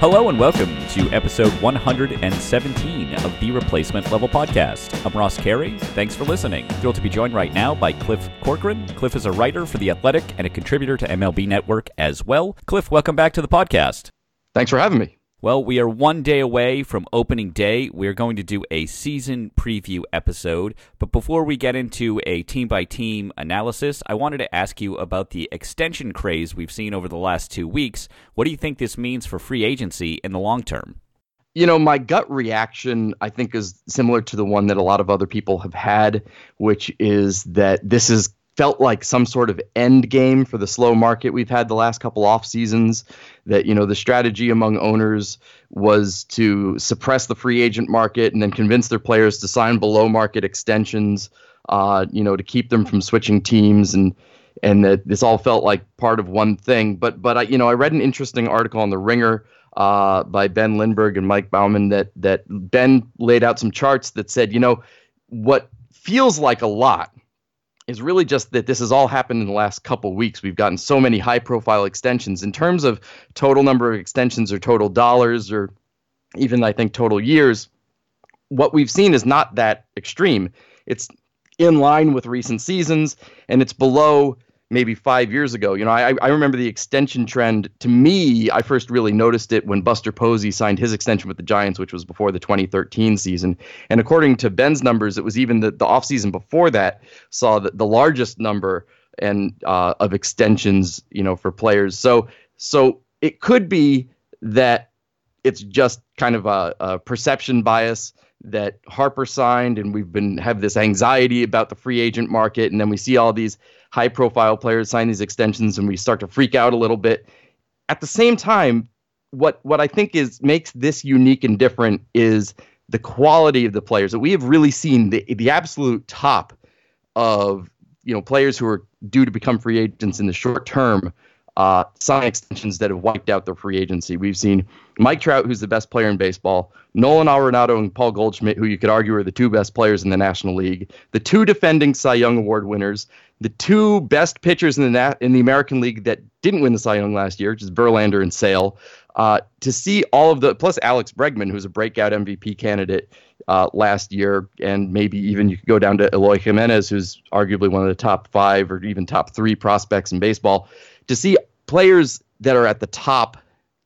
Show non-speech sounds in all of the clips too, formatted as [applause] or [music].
Hello and welcome to episode 117 of the Replacement Level Podcast. I'm Ross Carey. Thanks for listening. Thrilled to be joined right now by Cliff Corcoran. Cliff is a writer for The Athletic and a contributor to MLB Network as well. Cliff, welcome back to the podcast. Thanks for having me. Well, we are one day away from opening day. We're going to do a season preview episode. But before we get into a team by team analysis, I wanted to ask you about the extension craze we've seen over the last two weeks. What do you think this means for free agency in the long term? You know, my gut reaction, I think, is similar to the one that a lot of other people have had, which is that this is felt like some sort of end game for the slow market we've had the last couple off seasons that you know the strategy among owners was to suppress the free agent market and then convince their players to sign below market extensions uh, you know to keep them from switching teams and and that this all felt like part of one thing. But but I you know I read an interesting article on the ringer uh, by Ben Lindbergh and Mike Bauman that that Ben laid out some charts that said you know what feels like a lot is really just that this has all happened in the last couple weeks. We've gotten so many high profile extensions in terms of total number of extensions or total dollars or even I think total years. What we've seen is not that extreme. It's in line with recent seasons and it's below maybe five years ago. You know, I, I remember the extension trend. To me, I first really noticed it when Buster Posey signed his extension with the Giants, which was before the 2013 season. And according to Ben's numbers, it was even the, the offseason before that saw the, the largest number and uh, of extensions, you know, for players. So so it could be that it's just kind of a, a perception bias that Harper signed, and we've been have this anxiety about the free agent market, and then we see all these high profile players sign these extensions and we start to freak out a little bit. At the same time, what what I think is makes this unique and different is the quality of the players that we have really seen the the absolute top of you know players who are due to become free agents in the short term uh, sign extensions that have wiped out their free agency. We've seen Mike Trout, who's the best player in baseball, Nolan Arenado and Paul Goldschmidt, who you could argue are the two best players in the National League, the two defending Cy Young Award winners, the two best pitchers in the Na- in the American League that didn't win the Cy Young last year, which is Verlander and Sale. Uh, to see all of the plus Alex Bregman, who's a breakout MVP candidate uh, last year, and maybe even you could go down to Eloy Jimenez, who's arguably one of the top five or even top three prospects in baseball. To see players that are at the top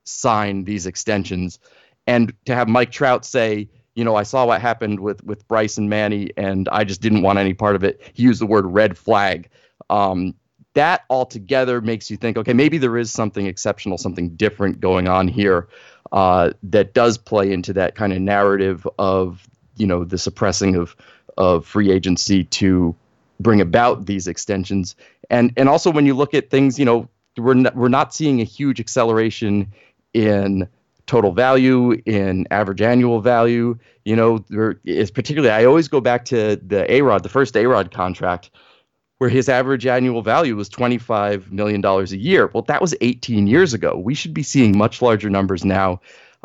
sign these extensions, and to have Mike Trout say, you know, I saw what happened with with Bryce and Manny, and I just didn't want any part of it. He used the word red flag. Um, that altogether makes you think, okay, maybe there is something exceptional, something different going on here uh, that does play into that kind of narrative of, you know, the suppressing of of free agency to bring about these extensions. And and also when you look at things, you know, we're we're not seeing a huge acceleration in total value, in average annual value. You know, there is particularly, I always go back to the A Rod, the first A Rod contract, where his average annual value was $25 million a year. Well, that was 18 years ago. We should be seeing much larger numbers now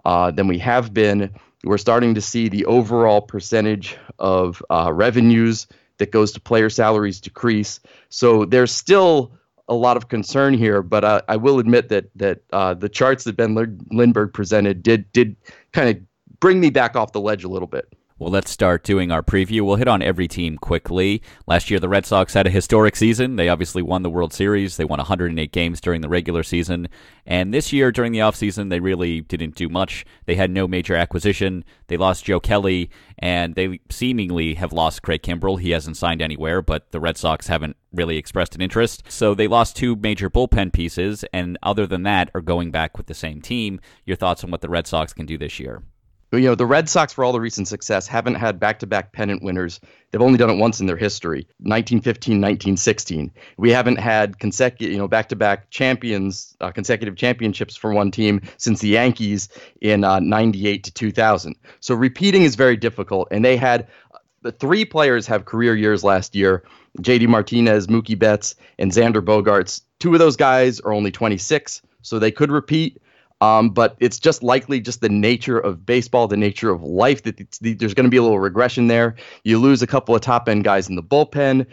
uh, than we have been. We're starting to see the overall percentage of uh, revenues that goes to player salaries decrease. So there's still a lot of concern here, but I will admit that that uh, the charts that Ben Lindbergh presented did did kind of bring me back off the ledge a little bit. Well, let's start doing our preview. We'll hit on every team quickly. Last year, the Red Sox had a historic season. They obviously won the World Series. They won 108 games during the regular season. And this year, during the offseason, they really didn't do much. They had no major acquisition. They lost Joe Kelly, and they seemingly have lost Craig Kimbrel. He hasn't signed anywhere, but the Red Sox haven't really expressed an interest. So they lost two major bullpen pieces, and other than that, are going back with the same team. Your thoughts on what the Red Sox can do this year? You know the Red Sox, for all the recent success, haven't had back-to-back pennant winners. They've only done it once in their history, 1915, 1916. We haven't had consecutive, you know, back-to-back champions, uh, consecutive championships for one team since the Yankees in uh, 98 to 2000. So repeating is very difficult, and they had the three players have career years last year: J.D. Martinez, Mookie Betts, and Xander Bogaerts. Two of those guys are only 26, so they could repeat um, but it's just likely just the nature of baseball, the nature of life that there's going to be a little regression there. You lose a couple of top end guys in the bullpen,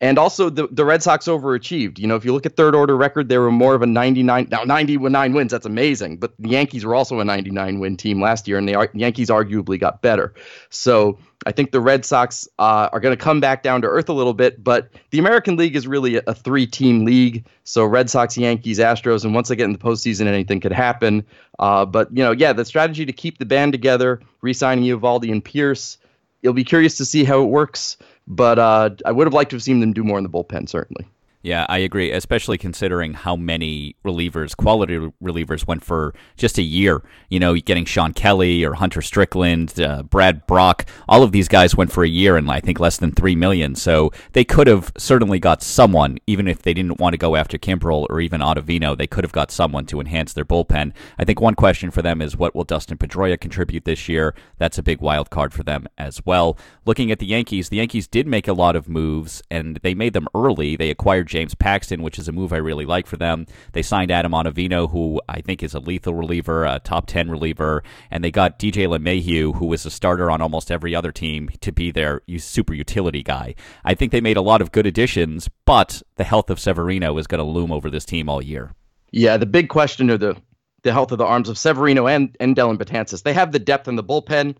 And also, the, the Red Sox overachieved. You know, if you look at third order record, they were more of a 99. Now, 90 with nine wins, that's amazing. But the Yankees were also a 99 win team last year, and the Yankees arguably got better. So I think the Red Sox uh, are going to come back down to earth a little bit. But the American League is really a, a three team league. So Red Sox, Yankees, Astros. And once they get in the postseason, anything could happen. Uh, but, you know, yeah, the strategy to keep the band together, re signing Eovaldi and Pearce, you'll be curious to see how it works. But uh, I would have liked to have seen them do more in the bullpen, certainly. Yeah, I agree, especially considering how many relievers, quality relievers, went for just a year. You know, getting Shawn Kelley or Hunter Strickland, uh, Brad Brach, all of these guys went for a year and I think less than three million. So they could have certainly got someone, even if they didn't want to go after Kimbrel or even Ottavino, they could have got someone to enhance their bullpen. I think one question for them is what will Dustin Pedroia contribute this year? That's a big wild card for them as well. Looking at the Yankees, the Yankees did make a lot of moves and they made them early. They acquired James Paxton, which is a move I really like for them. They signed Adam Ottavino, who I think is a lethal reliever, a top 10 reliever, and they got DJ LeMahieu, who was a starter on almost every other team, to be their super utility guy. I think they made a lot of good additions, but the health of Severino is going to loom over this team all year. Yeah, the big question are the the health of the arms of Severino and, and Dellin Betances. They have the depth in the bullpen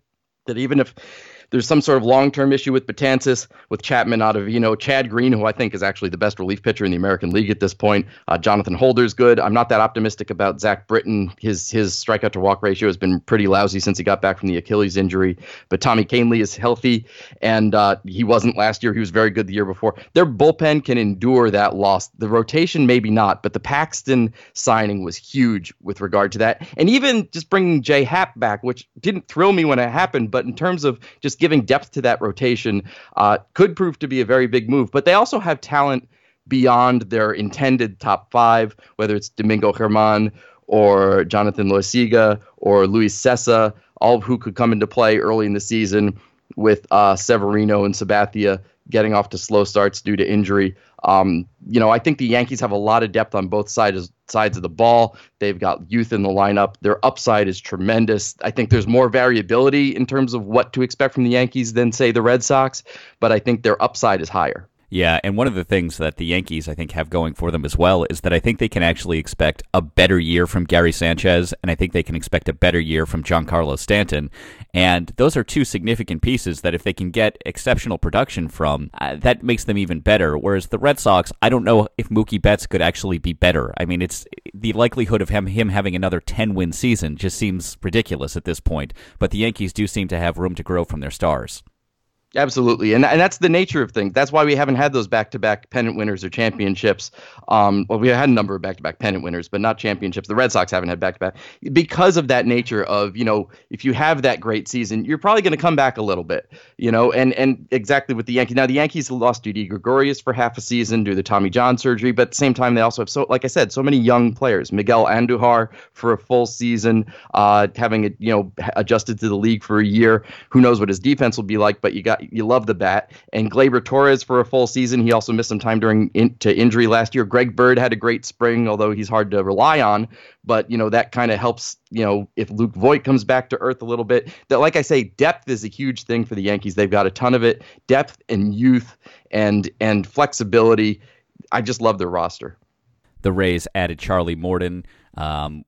that even if there's some sort of long-term issue with Betances, with Chapman Ottavino, Chad Green, who I think is actually the best relief pitcher in the American League at this point. Uh, Jonathan Holder's good. I'm not that optimistic about Zach Britton. His his strikeout to walk ratio has been pretty lousy since he got back from the Achilles injury. But Tommy Kahnle is healthy, and uh, he wasn't last year. He was very good the year before. Their bullpen can endure that loss. The rotation maybe not, but the Paxton signing was huge with regard to that. And even just bringing Jay Happ back, which didn't thrill me when it happened, but in terms of just giving depth to that rotation uh, could prove to be a very big move. But they also have talent beyond their intended top five, whether it's Domingo German or Jonathan Loaisiga or Luis Cessa, all who could come into play early in the season with uh, Severino and Sabathia getting off to slow starts due to injury. Um, you know, I think the Yankees have a lot of depth on both sides sides of the ball. They've got youth in the lineup. Their upside is tremendous. I think there's more variability in terms of what to expect from the Yankees than say the Red Sox, but I think their upside is higher. Yeah, and one of the things that the Yankees, I think, have going for them as well is that I think they can actually expect a better year from Gary Sanchez, and I think they can expect a better year from Giancarlo Stanton. And those are two significant pieces that if they can get exceptional production from, uh, that makes them even better. Whereas the Red Sox, I don't know if Mookie Betts could actually be better. I mean, it's the likelihood of him, him having another 10 win season just seems ridiculous at this point. But the Yankees do seem to have room to grow from their stars. Absolutely, and and that's the nature of things. That's why we haven't had those back-to-back pennant winners or championships. Um, well, we had a number of back-to-back pennant winners, but not championships. The Red Sox haven't had back-to-back because of that nature of you know if you have that great season, you're probably going to come back a little bit, you know, and and exactly with the Yankees. Now the Yankees lost Didi Gregorius for half a season due to the Tommy John surgery, but at the same time they also have so like I said, so many young players. Miguel Andujar for a full season, uh, having it you know adjusted to the league for a year. Who knows what his defense will be like? But you got you love the bat. And Gleyber Torres for a full season. He also missed some time during in, to injury last year. Greg Bird had a great spring, although he's hard to rely on. But you know that kind of helps. You know if Luke Voit comes back to earth a little bit. That like I say, depth is a huge thing for the Yankees. They've got a ton of it. Depth and youth and and flexibility. I just love their roster. The Rays added Charlie Morton. Um,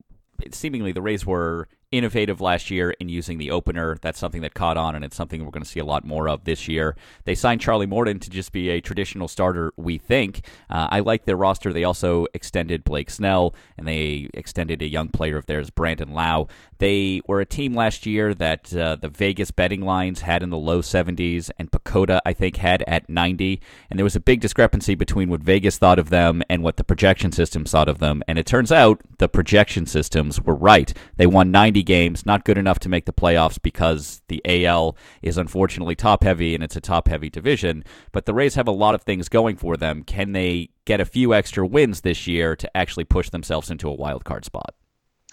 seemingly the Rays were innovative last year in using the opener. That's something that caught on, and it's something we're going to see a lot more of this year. They signed Charlie Morton to just be a traditional starter, we think. Uh, I like their roster. They also extended Blake Snell, and they extended a young player of theirs, Brandon Lowe. They were a team last year that uh, the Vegas betting lines had in the low 70s, and PECOTA, I think, had at 90. And there was a big discrepancy between what Vegas thought of them and what the projection systems thought of them. And it turns out the projection systems were right. They won 90 games, not good enough to make the playoffs because the AL is unfortunately top heavy and it's a top heavy division. But the Rays have a lot of things going for them. Can they get a few extra wins this year to actually push themselves into a wild card spot?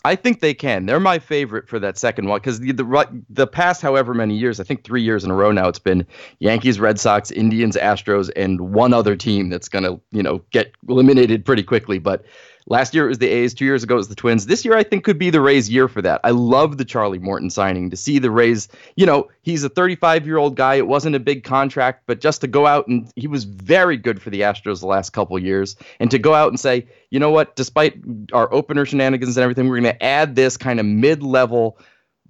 I think they can. They're my favorite for that second one because the, the the past however many years, I think three years in a row now, it's been Yankees, Red Sox, Indians, Astros, and one other team that's going to you know get eliminated pretty quickly. But Last year it was the A's. Two years ago it was the Twins. This year I think could be the Rays' year for that. I love the Charlie Morton signing to see the Rays. You know, he's a 35 year old guy. It wasn't a big contract, but just to go out and he was very good for the Astros the last couple years, and to go out and say, you know what, despite our opener shenanigans and everything, we're going to add this kind of mid level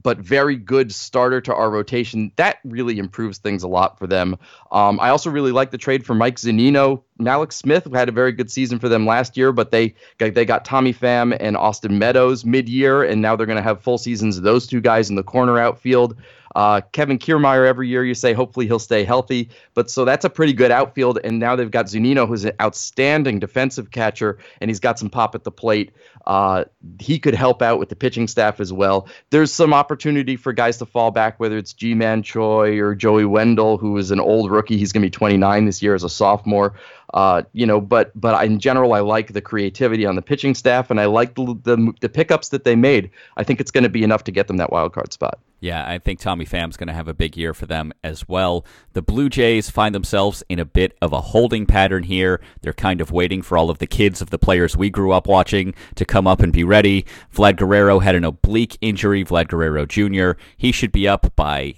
but very good starter to our rotation. That really improves things a lot for them. Um, I also really like the trade for Mike Zunino. Mallex Smith had a very good season for them last year, but they they got Tommy Pham and Austin Meadows mid year, and now they're going to have full seasons of those two guys in the corner outfield. Uh, Kevin Kiermaier every year you say hopefully he'll stay healthy, but so that's a pretty good outfield. And now they've got Zunino, who's an outstanding defensive catcher, and he's got some pop at the plate. Uh, he could help out with the pitching staff as well. There's some opportunity for guys to fall back, whether it's Ji-Man Choi or Joey Wendle, who is an old rookie. He's going to be 29 this year as a sophomore. Uh, you know, but but in general, I like the creativity on the pitching staff, and I like the the, the pickups that they made. I think it's going to be enough to get them that wild card spot. Yeah, I think Tommy Pham's going to have a big year for them as well. The Blue Jays find themselves in a bit of a holding pattern here. They're kind of waiting for all of the kids of the players we grew up watching to come up and be ready. Vlad Guerrero had an oblique injury, Vlad Guerrero Jr. He should be up by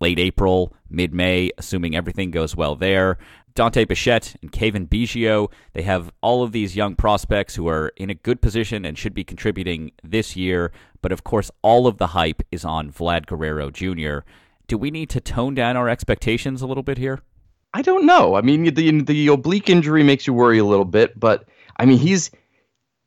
late April, mid May, assuming everything goes well there. Dante Bichette and Cavan Biggio. They have all of these young prospects who are in a good position and should be contributing this year. But of course, all of the hype is on Vlad Guerrero Jr. Do we need to tone down our expectations a little bit here? I don't know. I mean, the the oblique injury makes you worry a little bit, but I mean, he's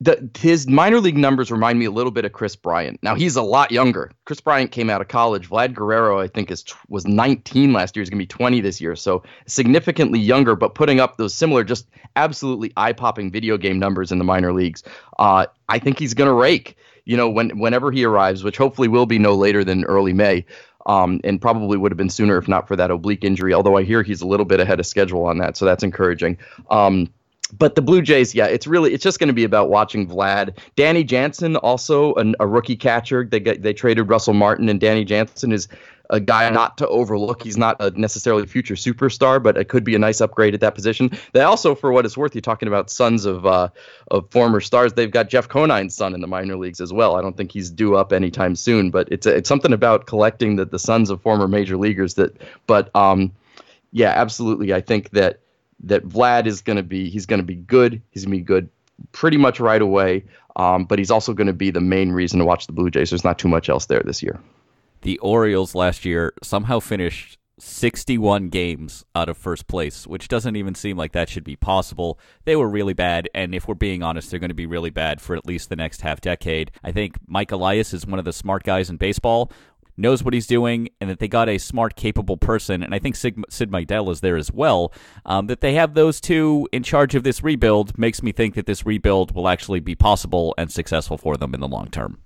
the, his minor league numbers remind me a little bit of Kris Bryant. Now he's a lot younger. Kris Bryant came out of college. Vlad Guerrero, I think, is was 19 last year. He's going to be 20 this year, so significantly younger, but putting up those similar, just absolutely eye-popping video game numbers in the minor leagues. Uh, I think he's going to rake. You know, when whenever he arrives, which hopefully will be no later than early May. Um, and probably would have been sooner if not for that oblique injury. Although I hear he's a little bit ahead of schedule on that, so that's encouraging. Um, but the Blue Jays, yeah, it's really it's just going to be about watching Vlad. Danny Jansen, also an, a rookie catcher. They they traded Russell Martin, and Danny Jansen is a guy not to overlook. He's not a necessarily future superstar, but it could be a nice upgrade at that position. They also, for what it's worth, you're talking about sons of uh, of former stars. They've got Jeff Conine's son in the minor leagues as well. I don't think he's due up anytime soon, but it's it's something about collecting the the sons of former major leaguers that. But um, yeah, absolutely. I think that that Vlad is going to be he's going to be good. He's going to be good pretty much right away. Um, but he's also going to be the main reason to watch the Blue Jays. There's not too much else there this year. The Orioles last year somehow finished 61 games out of first place, which doesn't even seem like that should be possible. They were really bad, and if we're being honest, they're going to be really bad for at least the next half decade. I think Mike Elias is one of the smart guys in baseball knows what he's doing, and that they got a smart, capable person, and I think Sig, Sig Mejdal is there as well. Um, that they have those two in charge of this rebuild makes me think that this rebuild will actually be possible and successful for them in the long term.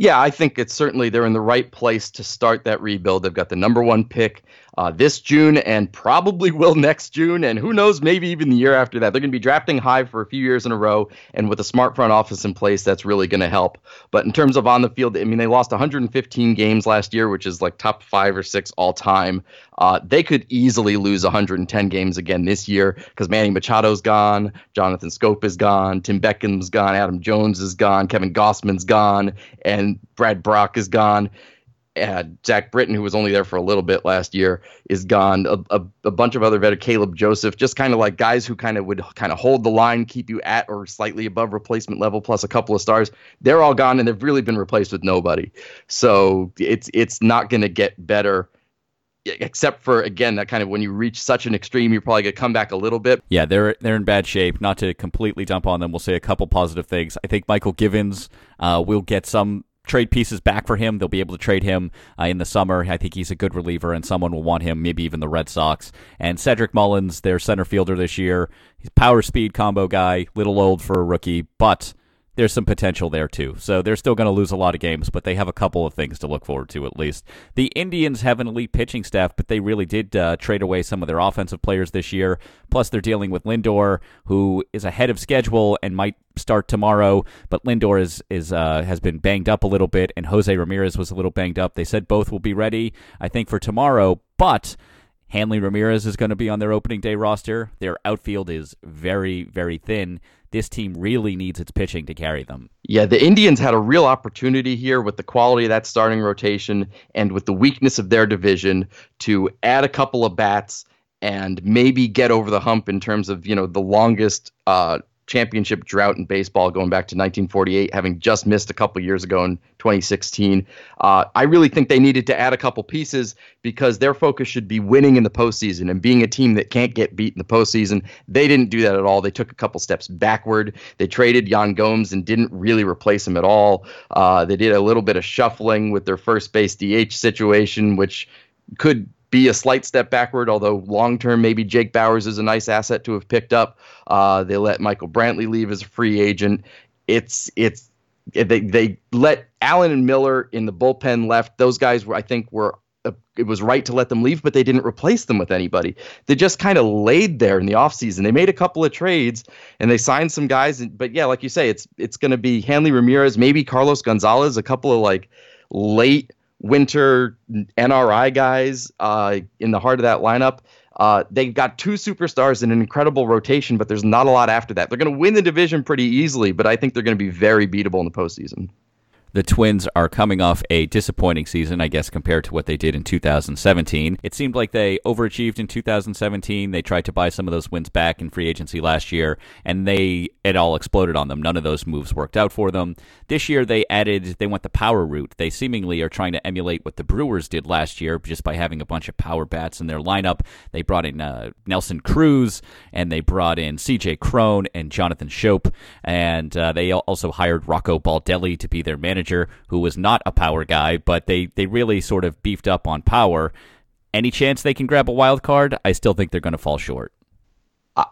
Yeah, I think it's certainly they're in the right place to start that rebuild. They've got the number one pick uh, this June and probably will next June, and who knows, maybe even the year after that. They're going to be drafting high for a few years in a row, and with a smart front office in place, that's really going to help. But in terms of on the field, I mean, they lost 115 games last year, which is like top five or six all time. Uh, they could easily lose 110 games again this year because Manny Machado's gone, Jonathan Schoop is gone, Tim Beckham's gone, Adam Jones is gone, Kevin Gausman's gone, and Brad Brach is gone uh, Zach Britton, who was only there for a little bit last year, is gone. A, a, a bunch of other veterans, Caleb Joseph, just kind of like guys who kind of would kind of hold the line, keep you at or slightly above replacement level, plus a couple of stars. They're all gone, and they've really been replaced with nobody. So it's it's not going to get better except for again that kind of when you reach such an extreme you're probably going to come back a little bit yeah they're they're in bad shape not to completely dump on them we'll say a couple positive things i think Mychal Givens uh, will get some trade pieces back for him. They'll be able to trade him uh, in the summer. I think he's a good reliever, and someone will want him, maybe even the Red Sox. And Cedric Mullins, their center fielder this year, he's power speed combo guy, little old for a rookie, but there's some potential there too. So they're still going to lose a lot of games, but they have a couple of things to look forward to at least. The Indians have an elite pitching staff, but they really did uh, trade away some of their offensive players this year. Plus, they're dealing with Lindor, who is ahead of schedule and might start tomorrow. But Lindor is is uh, has been banged up a little bit, and Jose Ramirez was a little banged up. They said both will be ready, I think, for tomorrow, but Hanley Ramirez is going to be on their opening day roster. Their outfield is very, very thin. This team really needs its pitching to carry them. Yeah, the Indians had a real opportunity here with the quality of that starting rotation and with the weakness of their division to add a couple of bats and maybe get over the hump in terms of, you know, the longest uh, championship drought in baseball going back to 1948, having just missed a couple years ago in 2016. Uh, I really think they needed to add a couple pieces because their focus should be winning in the postseason and being a team that can't get beat in the postseason. They didn't do that at all. They took a couple steps backward. They traded Yan Gomes and didn't really replace him at all. Uh, they did a little bit of shuffling with their first base DH situation, which could be a slight step backward, although long term, maybe Jake Bauers is a nice asset to have picked up. Uh, they let Michael Brantley leave as a free agent. It's it's they they let Allen and Miller in the bullpen left. Those guys were I think were uh, it was right to let them leave, but they didn't replace them with anybody. They just kind of laid there in the offseason. They made a couple of trades and they signed some guys. But yeah, like you say, it's it's going to be Hanley Ramirez, maybe Carlos Gonzalez, a couple of like late winter NRI guys uh, in the heart of that lineup. Uh, they've got two superstars and an incredible rotation, but there's not a lot after that. They're going to win the division pretty easily, but I think they're going to be very beatable in the postseason the Twins are coming off a disappointing season, I guess, compared to what they did in 2017. It seemed like they overachieved in 2017. They tried to buy some of those wins back in free agency last year, and they it all exploded on them. None of those moves worked out for them. This year, they added, they went the power route. They seemingly are trying to emulate what the Brewers did last year, just by having a bunch of power bats in their lineup. They brought in uh, Nelson Cruz, and they brought in C.J. Cron and Jonathan Schoop, and uh, they also hired Rocco Baldelli to be their manager manager who was not a power guy, but they, they really sort of beefed up on power. Any chance they can grab a wild card? I still think they're going to fall short.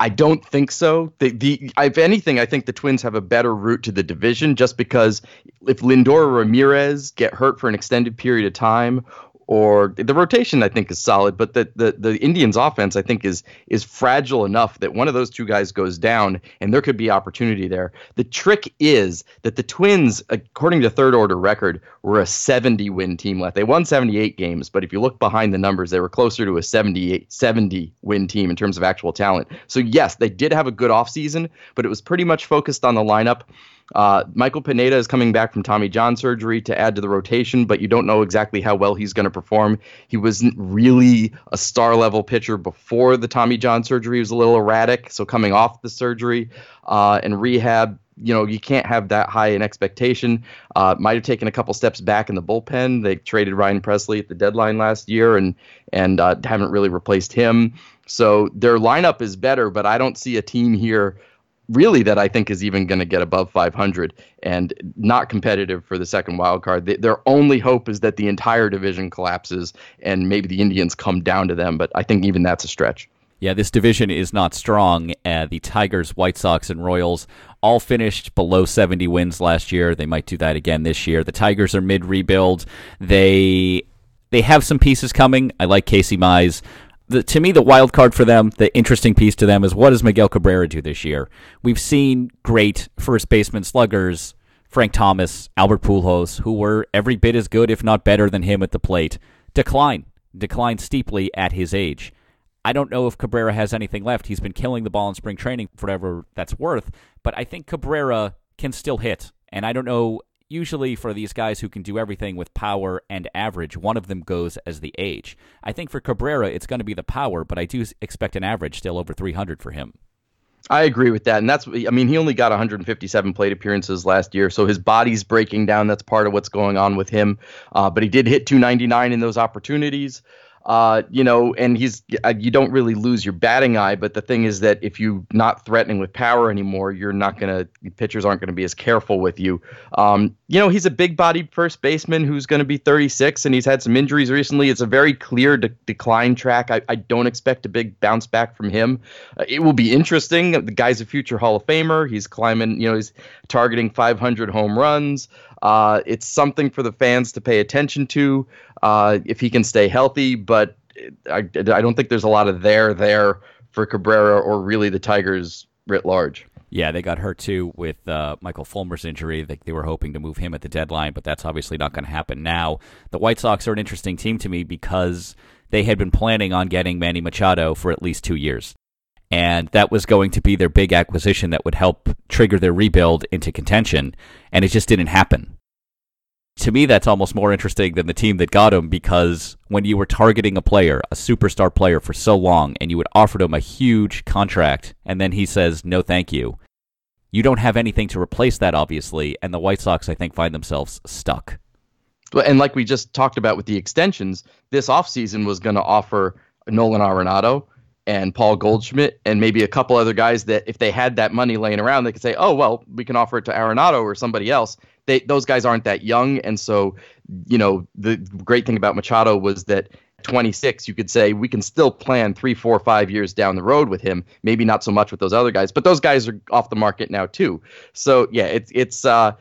I don't think so. The, the if anything, I think the Twins have a better route to the division just because if Lindor Ramirez get hurt for an extended period of time, or the rotation I think is solid, but the, the the Indians offense I think is is fragile enough that one of those two guys goes down and there could be opportunity there. The trick is that the Twins, according to third order record, were a 70 win team left. They won 78 games, but if you look behind the numbers, they were closer to a 78 70 win team in terms of actual talent. So yes, they did have a good offseason, but it was pretty much focused on the lineup. Uh, Michael Pineda is coming back from Tommy John surgery to add to the rotation, but you don't know exactly how well he's going to perform. He wasn't really a star level pitcher before the Tommy John surgery. He was a little erratic. So coming off the surgery uh, and rehab, you know, you can't have that high an expectation. Uh, might have taken a couple steps back in the bullpen. They traded Ryan Pressly at the deadline last year and and uh, haven't really replaced him. So their lineup is better, but I don't see a team here really that I think is even going to get above 500 and not competitive for the second wild card. They, their only hope is that the entire division collapses and maybe the Indians come down to them, but I think even that's a stretch. Yeah, this division is not strong. Uh, the Tigers, White Sox, and Royals all finished below 70 wins last year. They might do that again this year. The Tigers are mid rebuild. They they have some pieces coming. I like Casey Mize the, to me, the wild card for them, the interesting piece to them is what does Miguel Cabrera do this year? We've seen great first baseman sluggers, Frank Thomas, Albert Pujols, who were every bit as good, if not better, than him at the plate, decline, decline steeply at his age. I don't know if Cabrera has anything left. He's been killing the ball in spring training, for whatever that's worth, but I think Cabrera can still hit. And I don't know usually for these guys who can do everything with power and average, one of them goes as the age. I think for Cabrera, it's going to be the power, but I do expect an average still over 300 for him. I agree with that. And that's, I mean, he only got 157 plate appearances last year. So his body's breaking down. That's part of what's going on with him. Uh, but he did hit 299 in those opportunities. Uh, you know, and he's uh, you don't really lose your batting eye, but the thing is that if you're not threatening with power anymore, you're not gonna pitchers aren't gonna be as careful with you. Um, you know, he's a big-bodied first baseman who's going to be 36, and he's had some injuries recently. It's a very clear de- decline track. I, I, don't expect a big bounce back from him. Uh, it will be interesting. The guy's a future Hall of Famer. He's climbing. You know, he's targeting 500 home runs. Uh, it's something for the fans to pay attention to uh, if he can stay healthy. But I, I don't think there's a lot of there there for Cabrera or really the Tigers writ large. Yeah, they got hurt too with uh, Michael Fulmer's injury. They, they were hoping to move him at the deadline, but that's obviously not going to happen now. The White Sox are an interesting team to me because they had been planning on getting Manny Machado for at least two years. And that was going to be their big acquisition that would help trigger their rebuild into contention. And it just didn't happen. To me, that's almost more interesting than the team that got him because when you were targeting a player, a superstar player, for so long, and you had offered him a huge contract, and then he says, no, thank you, you don't have anything to replace that, obviously. And the White Sox, I think, find themselves stuck. And like we just talked about with the extensions, this offseason was going to offer Nolan Arenado and Paul Goldschmidt and maybe a couple other guys that if they had that money laying around, they could say, oh, well, we can offer it to Arenado or somebody else. They, those guys aren't that young. And so, you know, the great thing about Machado was that 26, you could say we can still plan three, four, five years down the road with him. Maybe not so much with those other guys, but those guys are off the market now too. So yeah, it's it's uh,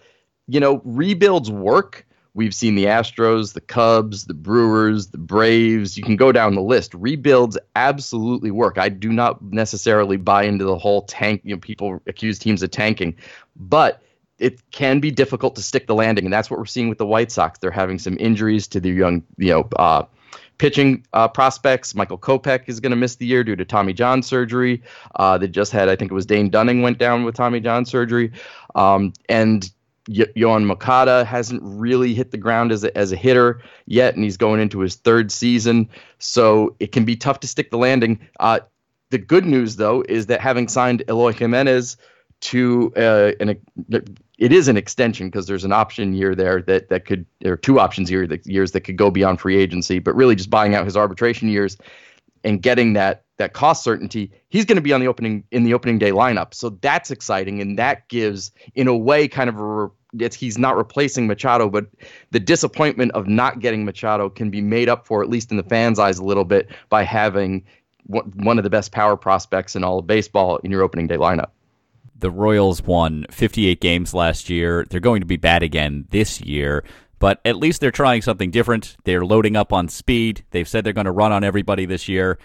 you know, rebuilds work We've seen the Astros, the Cubs, the Brewers, the Braves. You can go down the list. Rebuilds absolutely work. I do not necessarily buy into the whole tank. You know, people accuse teams of tanking, but it can be difficult to stick the landing, and that's what we're seeing with the White Sox. They're having some injuries to their young, you know, uh, pitching uh, prospects. Michael Kopech is going to miss the year due to Tommy John surgery. Uh, they just had, I think it was Dane Dunning went down with Tommy John surgery, um, and y- Yoan Moncada hasn't really hit the ground as a, as a hitter yet, and he's going into his third season. So it can be tough to stick the landing. Uh, the good news, though, is that having signed Eloy Jimenez to uh, an it is an extension because there's an option year there that that could there are two options here that years that could go beyond free agency, but really just buying out his arbitration years and getting that that cost certainty, he's going to be on the opening in the opening day lineup. So that's exciting, and that gives, in a way, kind of a he's not replacing Machado, but the disappointment of not getting Machado can be made up for, at least in the fans' eyes, a little bit by having one of the best power prospects in all of baseball in your opening day lineup. The Royals won 58 games last year. They're going to be bad again this year but at least they're trying something different. They're loading up on speed. They've said they're going to run on everybody this year.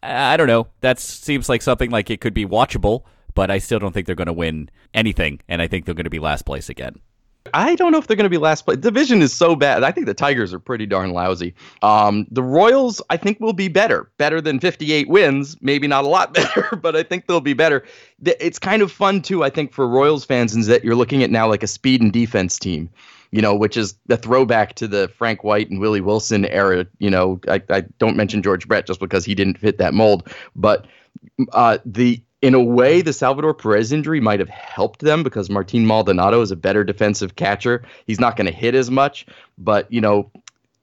I don't know. That seems like something like it could be watchable, but I still don't think they're going to win anything, and I think they're going to be last place again. I don't know if they're going to be last place. Division is so bad. I think the Tigers are pretty darn lousy. Um, the Royals, I think, will be better. Better than 58 wins. Maybe not a lot [laughs] better, but I think they'll be better. It's kind of fun, too, I think, for Royals fans, is that you're looking at now like a speed and defense team you know, which is the throwback to the Frank White and Willie Wilson era. You know, I, I don't mention George Brett just because he didn't fit that mold, but uh, the in a way, the Salvador Perez injury might have helped them because Martin Maldonado is a better defensive catcher. He's not going to hit as much, but you know,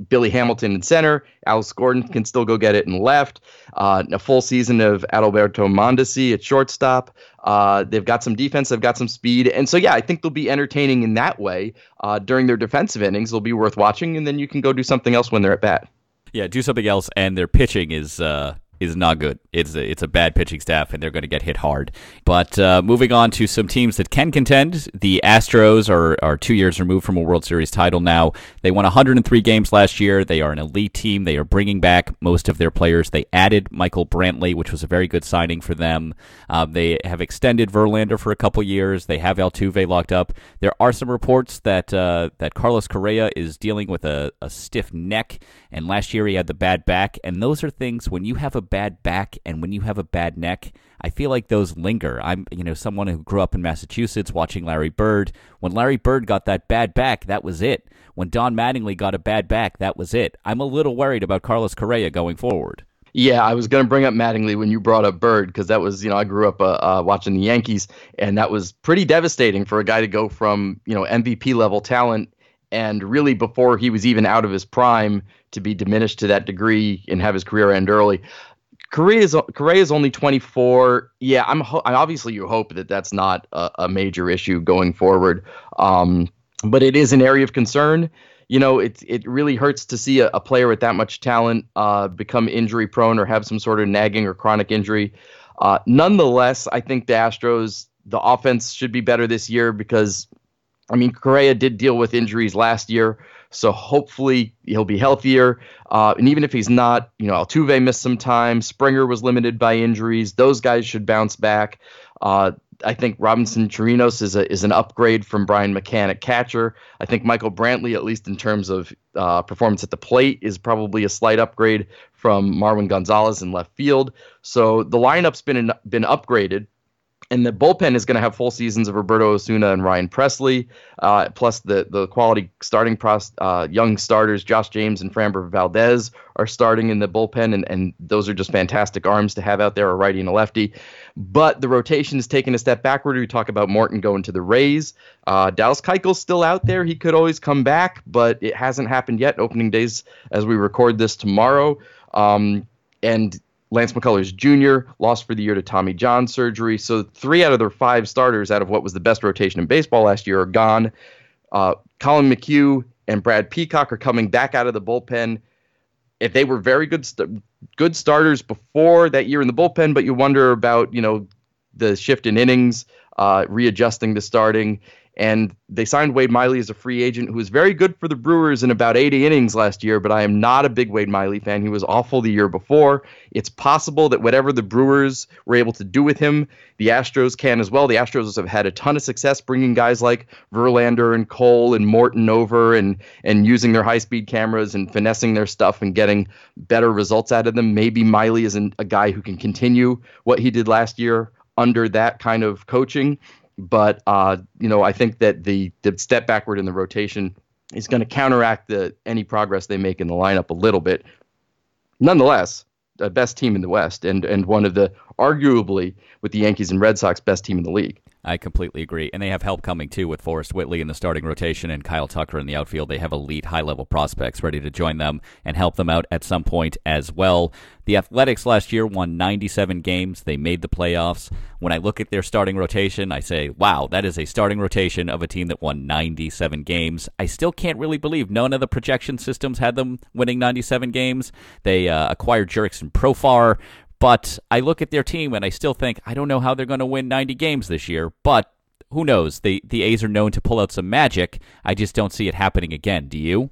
Billy Hamilton in center. Alex Gordon can still go get it in left. Uh, a full season of Adalberto Mondesi at shortstop. Uh, they've got some defense. They've got some speed. And so, yeah, I think they'll be entertaining in that way uh, during their defensive innings. They'll be worth watching. And then you can go do something else when they're at bat. Yeah, do something else. And their pitching is uh, is not good. It's a, it's a bad pitching staff, and they're going to get hit hard. But uh, moving on to some teams that can contend, the Astros are, are two years removed from a World Series title now. They won 103 games last year. They are an elite team. They are bringing back most of their players. They added Michael Brantley, which was a very good signing for them. Um, they have extended Verlander for a couple years. They have Altuve locked up. There are some reports that uh, that Carlos Correa is dealing with a, a stiff neck, and last year he had the bad back. And those are things when you have a bad back and when you have a bad neck, I feel like those linger. I'm, you know, someone who grew up in Massachusetts watching Larry Bird. When Larry Bird got that bad back, that was it. When Don Mattingly got a bad back, that was it. I'm a little worried about Carlos Correa going forward. Yeah, I was going to bring up Mattingly when you brought up Bird because that was, you know, I grew up uh, uh, watching the Yankees, and that was pretty devastating for a guy to go from, you know, MVP level talent and really before he was even out of his prime to be diminished to that degree and have his career end early. Correa is is only 24. Yeah, I'm ho- obviously you hope that that's not a, a major issue going forward. Um, but it is an area of concern. You know, it it really hurts to see a, a player with that much talent uh, become injury prone or have some sort of nagging or chronic injury. Uh, nonetheless, I think the Astros the offense should be better this year because I mean Correa did deal with injuries last year. So hopefully he'll be healthier. Uh, and even if he's not, you know, Altuve missed some time. Springer was limited by injuries. Those guys should bounce back. Uh, I think Robinson Chirinos is a is an upgrade from Brian McCann at catcher. I think Michael Brantley, at least in terms of uh, performance at the plate, is probably a slight upgrade from Marwin Gonzalez in left field. So the lineup's been been upgraded and the bullpen is going to have full seasons of Roberto Osuna and Ryan Pressly, uh, plus the the quality starting pros, uh, young starters Josh James and Framber Valdez are starting in the bullpen, and, and those are just fantastic arms to have out there, a righty and a lefty. But the rotation is taking a step backward. We talk about Morton going to the Rays. Uh, Dallas Keuchel's still out there. He could always come back, but it hasn't happened yet. Opening days as we record this tomorrow. Um, and Lance McCullers Jr. lost for the year to Tommy John surgery. So three out of their five starters out of what was the best rotation in baseball last year are gone. Uh, Collin McHugh and Brad Peacock are coming back out of the bullpen. If they were very good, st- good starters before that year in the bullpen, but you wonder about you know the shift in innings, uh, readjusting to starting. And they signed Wade Miley as a free agent, who was very good for the Brewers in about 80 innings last year. But I am not a big Wade Miley fan. He was awful the year before. It's possible that whatever the Brewers were able to do with him, the Astros can as well. The Astros have had a ton of success bringing guys like Verlander and Cole and Morton over and and using their high speed cameras and finessing their stuff and getting better results out of them. Maybe Miley isn't a guy who can continue what he did last year under that kind of coaching. But uh, you know, I think that the the step backward in the rotation is going to counteract the any progress they make in the lineup a little bit. Nonetheless, the best team in the West and and one of the arguably with the Yankees and Red Sox best team in the league. I completely agree. And they have help coming too with Forrest Whitley in the starting rotation and Kyle Tucker in the outfield. They have elite high level prospects ready to join them and help them out at some point as well. The Athletics last year won 97 games. They made the playoffs. When I look at their starting rotation, I say, wow, that is a starting rotation of a team that won 97 games. I still can't really believe none of the projection systems had them winning 97 games. They uh, acquired Jurickson Profar but I look at their team and I still think I don't know how they're going to win 90 games this year. But who knows? The the A's are known to pull out some magic. I just don't see it happening again. Do you?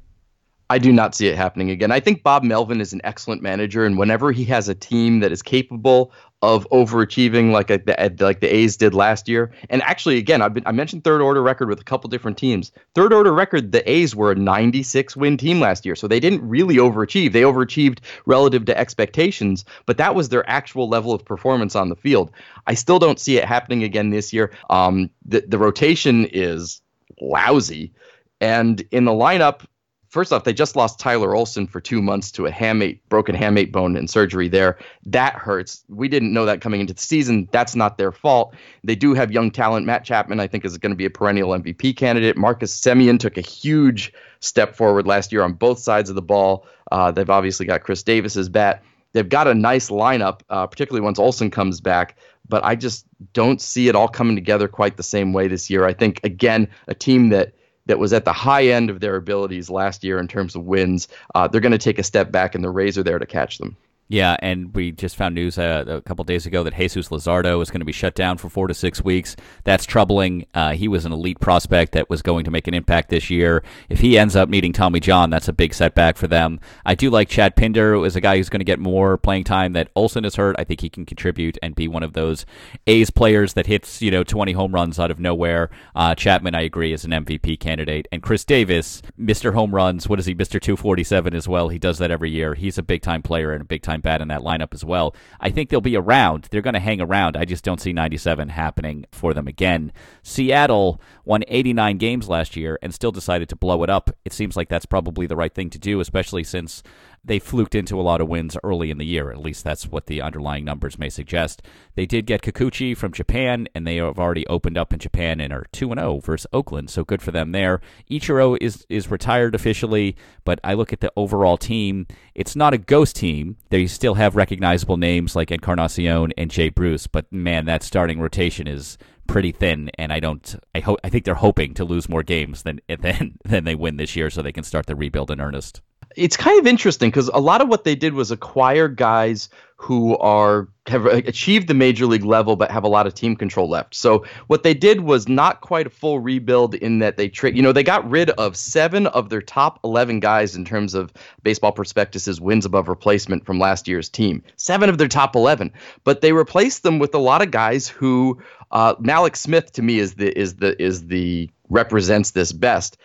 I do not see it happening again. I think Bob Melvin is an excellent manager, and whenever he has a team that is capable of overachieving like a, like the A's did last year, and actually, again, I've been, I mentioned third order record with a couple different teams. Third order record, the A's were a 96 win team last year, so they didn't really overachieve. They overachieved relative to expectations, but that was their actual level of performance on the field. I still don't see it happening again this year. Um, the the rotation is lousy. And in the lineup, first off, they just lost Tyler Olson for two months to a hamate, broken hamate bone and surgery there. That hurts. We didn't know that coming into the season. That's not their fault. They do have young talent. Matt Chapman, I think, is going to be a perennial MVP candidate. Marcus Semien took a huge step forward last year on both sides of the ball. Uh, they've obviously got Khris Davis's bat. They've got a nice lineup, uh, particularly once Olson comes back. But I just don't see it all coming together quite the same way this year. I think again, a team that that was at the high end of their abilities last year in terms of wins. Uh, they're going to take a step back, and the Rays are there to catch them. Yeah, and we just found news uh, a couple days ago that Jesus Luzardo is going to be shut down for four to six weeks. That's troubling. Uh, he was an elite prospect that was going to make an impact this year. If he ends up meeting Tommy John, that's a big setback for them. I do like Chad Pinder as a guy who's going to get more playing time that Olson is hurt. I think he can contribute and be one of those A's players that hits you know 20 home runs out of nowhere. Uh, Chapman, I agree, is an MVP candidate, and Khris Davis, Mr. Home Runs. What is he, Mr. 247 as well? He does that every year. He's a big time player and a big time bat in that lineup as well. I think they'll be around. They're going to hang around. I just don't see 97 happening for them again. Seattle won 89 games last year and still decided to blow it up. It seems like that's probably the right thing to do, especially since they fluked into a lot of wins early in the year. At least that's what the underlying numbers may suggest. They did get Kikuchi from Japan, and they have already opened up in Japan and are 2 0 versus Oakland, so good for them there. Ichiro is, is retired officially, but I look at the overall team. It's not a ghost team. They still have recognizable names like Encarnacion and Jay Bruce, but man, that starting rotation is pretty thin, and I don't. I hope. I think they're hoping to lose more games than [laughs] than than they win this year, so they can start the rebuild in earnest it's kind of interesting because a lot of what they did was acquire guys who are have achieved the major league level but have a lot of team control left. So what they did was not quite a full rebuild in that they trade. You know, they got rid of seven of their top eleven guys in terms of Baseball Prospectus's wins above replacement from last year's team. Seven of their top eleven, but they replaced them with a lot of guys who Uh, Mallex Smith to me is the is the is the represents this best.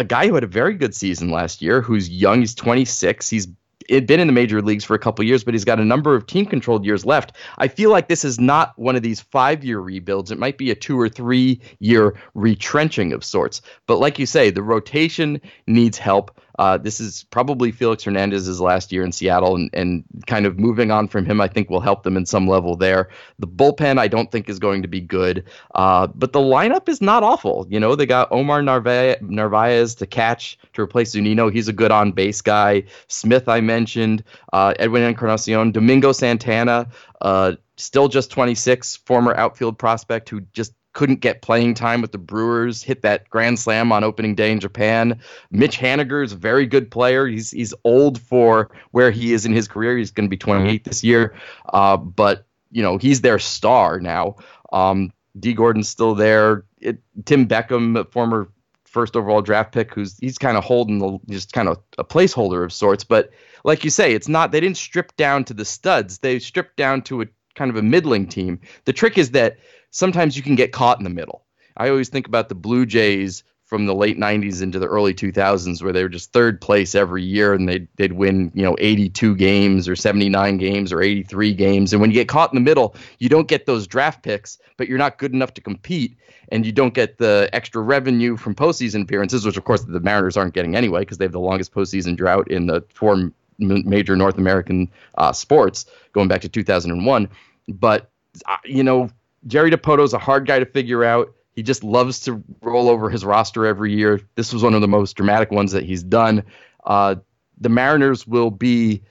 A guy who had a very good season last year, who's young, he's 26. He's been in the major leagues for a couple years, but he's got a number of team controlled years left. I feel like this is not one of these five year rebuilds. It might be a two or three year retrenching of sorts. But like you say, the rotation needs help. Uh, this is probably Felix Hernandez's last year in Seattle, and, and kind of moving on from him, I think will help them in some level there. The bullpen, I don't think, is going to be good, uh, but the lineup is not awful. You know, they got Omar Narvaez, Narvaez to catch to replace Zunino. He's a good on base guy. Smith, I mentioned, uh, Edwin Encarnacion, Domingo Santana. Uh, still just 26, former outfield prospect who just couldn't get playing time with the Brewers, hit that grand slam on opening day in Japan. Mitch Haniger is a very good player. He's he's old for where he is in his career. He's going to be 28 this year, uh, but you know he's their star now. Um, Dee Gordon's still there. It, Tim Beckham, former first overall draft pick, who's he's kind of holding the just kind of a placeholder of sorts. But like you say, it's not they didn't strip down to the studs. They stripped down to a kind of a middling team. The trick is that sometimes you can get caught in the middle. I always think about the Blue Jays from the late 90s into the early 2000s where they were just third place every year and they'd, they'd win you know 82 games or 79 games or 83 games and when you get caught in the middle you don't get those draft picks but you're not good enough to compete and you don't get the extra revenue from postseason appearances which of course the mariners aren't getting anyway because they have the longest postseason drought in the four major north american uh, sports going back to 2001 but uh, you know Jerry is a hard guy to figure out. He just loves to roll over his roster every year. This was one of the most dramatic ones that he's done. Uh, the Mariners will be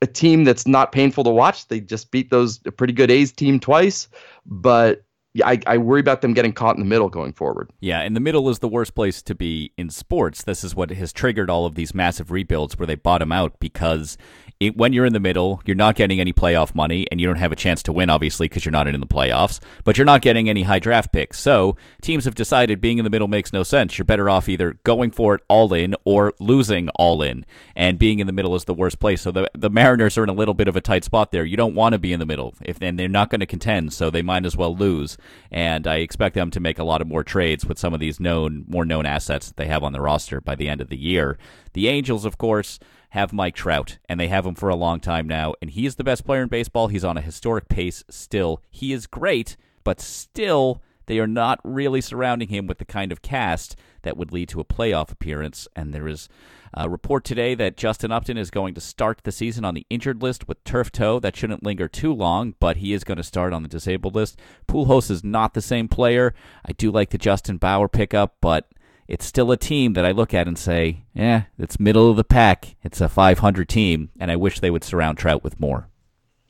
a team that's not painful to watch. They just beat those pretty good A's team twice, but I, I worry about them getting caught in the middle going forward. Yeah, and the middle is the worst place to be in sports. This is what has triggered all of these massive rebuilds where they bottom out because it, when you're in the middle, you're not getting any playoff money, and you don't have a chance to win, obviously, because you're not in the playoffs. But you're not getting any high draft picks. So teams have decided being in the middle makes no sense. You're better off either going for it all in or losing all in. And being in the middle is the worst place. So the the Mariners are in a little bit of a tight spot there. You don't want to be in the middle, if and they're not going to contend, so they might as well lose. And I expect them to make a lot of more trades with some of these known, more known assets that they have on the roster by the end of the year. The Angels, of course have Mike Trout, and they have him for a long time now. And he is the best player in baseball. He's on a historic pace still. He is great, but still, they are not really surrounding him with the kind of cast that would lead to a playoff appearance. And there is a report today that Justin Upton is going to start the season on the injured list with turf toe. That shouldn't linger too long, but he is going to start on the disabled list. Pujols is not the same player. I do like the Justin Bour pickup, but it's still a team that I look at and say, yeah, it's middle of the pack. It's a 500 team, and I wish they would surround Trout with more.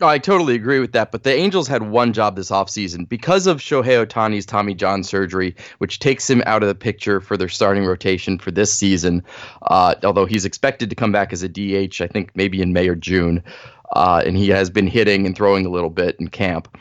I totally agree with that. But the Angels had one job this offseason because of Shohei Ohtani's Tommy John surgery, which takes him out of the picture for their starting rotation for this season. Uh, although he's expected to come back as a DH, I think maybe in May or June. Uh, and he has been hitting and throwing a little bit in camp.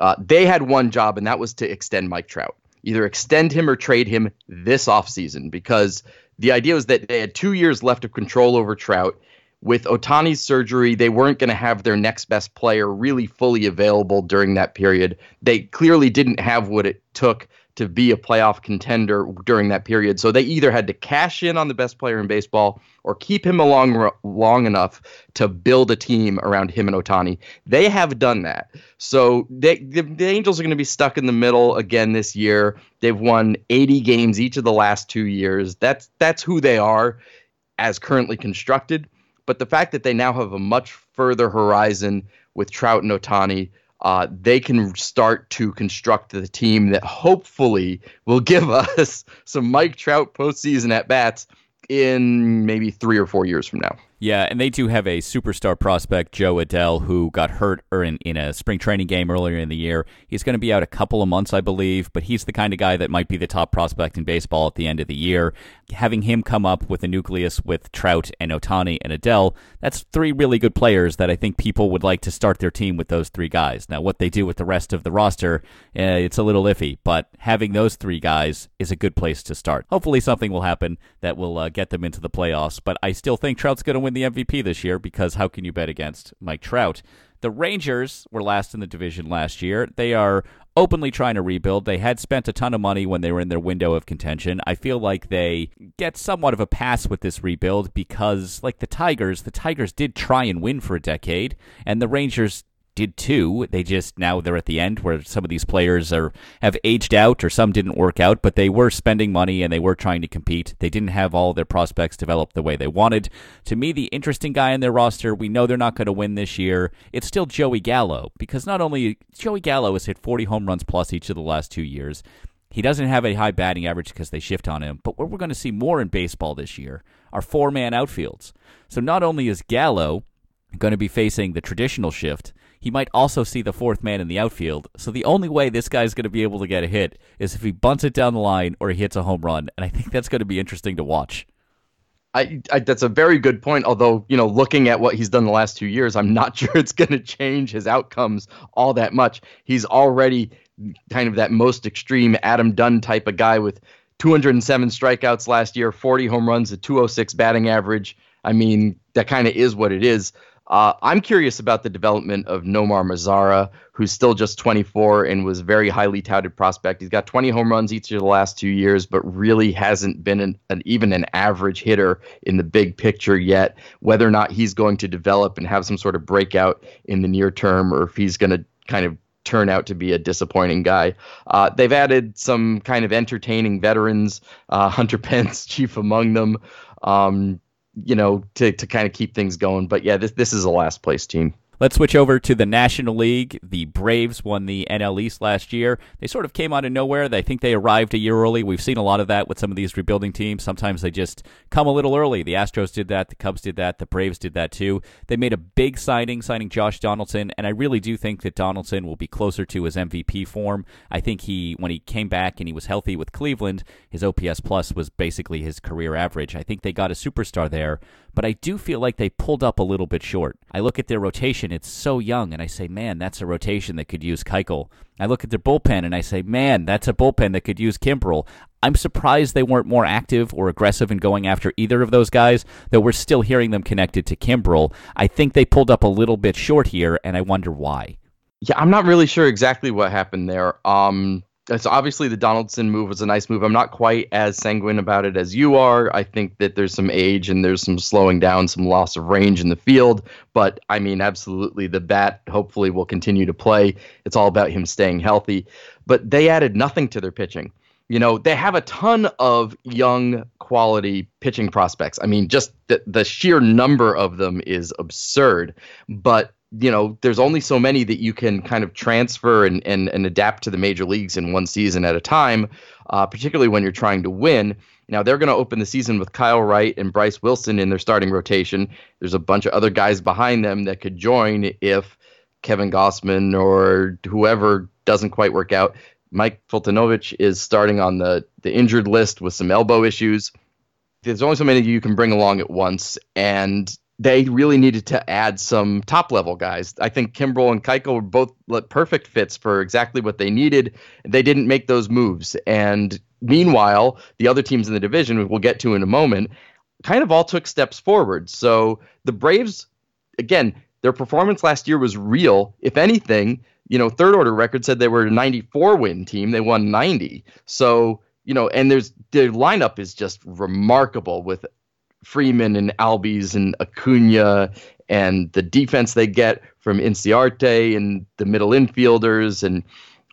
Uh, they had one job, and that was to extend Mike Trout either extend him or trade him this offseason because the idea was that they had two years left of control over Trout. With Ohtani's surgery, they weren't going to have their next best player really fully available during that period. They clearly didn't have what it took to be a playoff contender during that period. So they either had to cash in on the best player in baseball or keep him along long enough to build a team around him and Ohtani. They have done that. So they, the, the Angels are going to be stuck in the middle again this year. They've won 80 games each of the last two years. That's that's who they are as currently constructed. But the fact that they now have a much further horizon with Trout and Ohtani – uh, they can start to construct the team that hopefully will give [laughs] us some Mike Trout postseason at bats in maybe three or four years from now. Yeah, and they do have a superstar prospect, Jo Adell, who got hurt er, in, in a spring training game earlier in the year. He's going to be out a couple of months, I believe, but he's the kind of guy that might be the top prospect in baseball at the end of the year. Having him come up with a nucleus with Trout and Ohtani and Adell, that's three really good players that I think people would like to start their team with those three guys. Now, what they do with the rest of the roster, eh, it's a little iffy, but having those three guys is a good place to start. Hopefully, something will happen that will uh, get them into the playoffs, but I still think Trout's going to win the MVP this year because how can you bet against Mike Trout? The Rangers were last in the division last year. They are openly trying to rebuild. They had spent a ton of money when they were in their window of contention. I feel like they get somewhat of a pass with this rebuild because, like the Tigers, the Tigers did try and win for a decade, and the Rangers did too. They just now they're at the end where some of these players are have aged out or some didn't work out, but they were spending money and they were trying to compete. They didn't have all their prospects developed the way they wanted. To me, the interesting guy in their roster, we know they're not going to win this year. It's still Joey Gallo because not only Joey Gallo has hit 40 home runs plus each of the last 2 years. He doesn't have a high batting average because they shift on him, but what we're going to see more in baseball this year are four-man outfields. So not only is Gallo going to be facing the traditional shift, he might also see the fourth man in the outfield. So the only way this guy's going to be able to get a hit is if he bunts it down the line or he hits a home run. And I think that's going to be interesting to watch. I, I, that's a very good point. Although, you know, looking at what he's done the last two years, I'm not [laughs] sure it's going to change his outcomes all that much. He's already kind of that most extreme Adam Dunn type of guy with 207 strikeouts last year, 40 home runs, a 206 batting average. I mean, that kind of is what it is. Uh, I'm curious about the development of Nomar Mazara, who's still just 24 and was very highly touted prospect. He's got 20 home runs each of the last two years, but really hasn't been an, an, even an average hitter in the big picture yet. Whether or not he's going to develop and have some sort of breakout in the near term, or if he's going to kind of turn out to be a disappointing guy. Uh, they've added some kind of entertaining veterans, uh, [laughs] Hunter Pence, chief among them. Um, you know, to, to kind of keep things going. But yeah, this this is a last place team. Let's switch over to the National League. The Braves won the NL East last year. They sort of came out of nowhere. They think they arrived a year early. We've seen a lot of that with some of these rebuilding teams. Sometimes they just come a little early. The Astros did that. The Cubs did that. The Braves did that too. They made a big signing, signing Josh Donaldson, and I really do think that Donaldson will be closer to his MVP form. I think he, when he came back and he was healthy with Cleveland, his OPS plus was basically his career average. I think they got a superstar there, but I do feel like they pulled up a little bit short. I look at their rotation rotation. It's so young, and I say, man, that's a rotation that could use Keuchel. I look at their bullpen, and I say, man, that's a bullpen that could use Kimbrel. I'm surprised they weren't more active or aggressive in going after either of those guys, though we're still hearing them connected to Kimbrel. I think they pulled up a little bit short here, and I wonder why. Yeah, I'm not really sure exactly what happened there. Um, so obviously the Donaldson move was a nice move. I'm not quite as sanguine about it as you are. I think that there's some age and there's some slowing down, some loss of range in the field. But I mean, absolutely, the bat hopefully will continue to play. It's all about him staying healthy. But they added nothing to their pitching. You know, they have a ton of young quality pitching prospects. I mean, just the, the sheer number of them is absurd. But you know, there's only so many that you can kind of transfer and, and, and adapt to the major leagues in one season at a time, uh, particularly when you're trying to win. Now, they're going to open the season with Kyle Wright and Bryse Wilson in their starting rotation. There's a bunch of other guys behind them that could join if Kevin Gausman or whoever doesn't quite work out. Mike Foltynewicz is starting on the, the injured list with some elbow issues. There's only so many you can bring along at once, and they really needed to add some top level guys. I think Kimbrel and Keuchel were both perfect fits for exactly what they needed. They didn't make those moves. And meanwhile, the other teams in the division, we'll get to in a moment, kind of all took steps forward. So the Braves, again, their performance last year was real. If anything, you know, third order record said they were a 94 win team. They won 90. So, you know, and there's their lineup is just remarkable with Freeman and Albies and Acuna and the defense they get from Inciarte and the middle infielders. And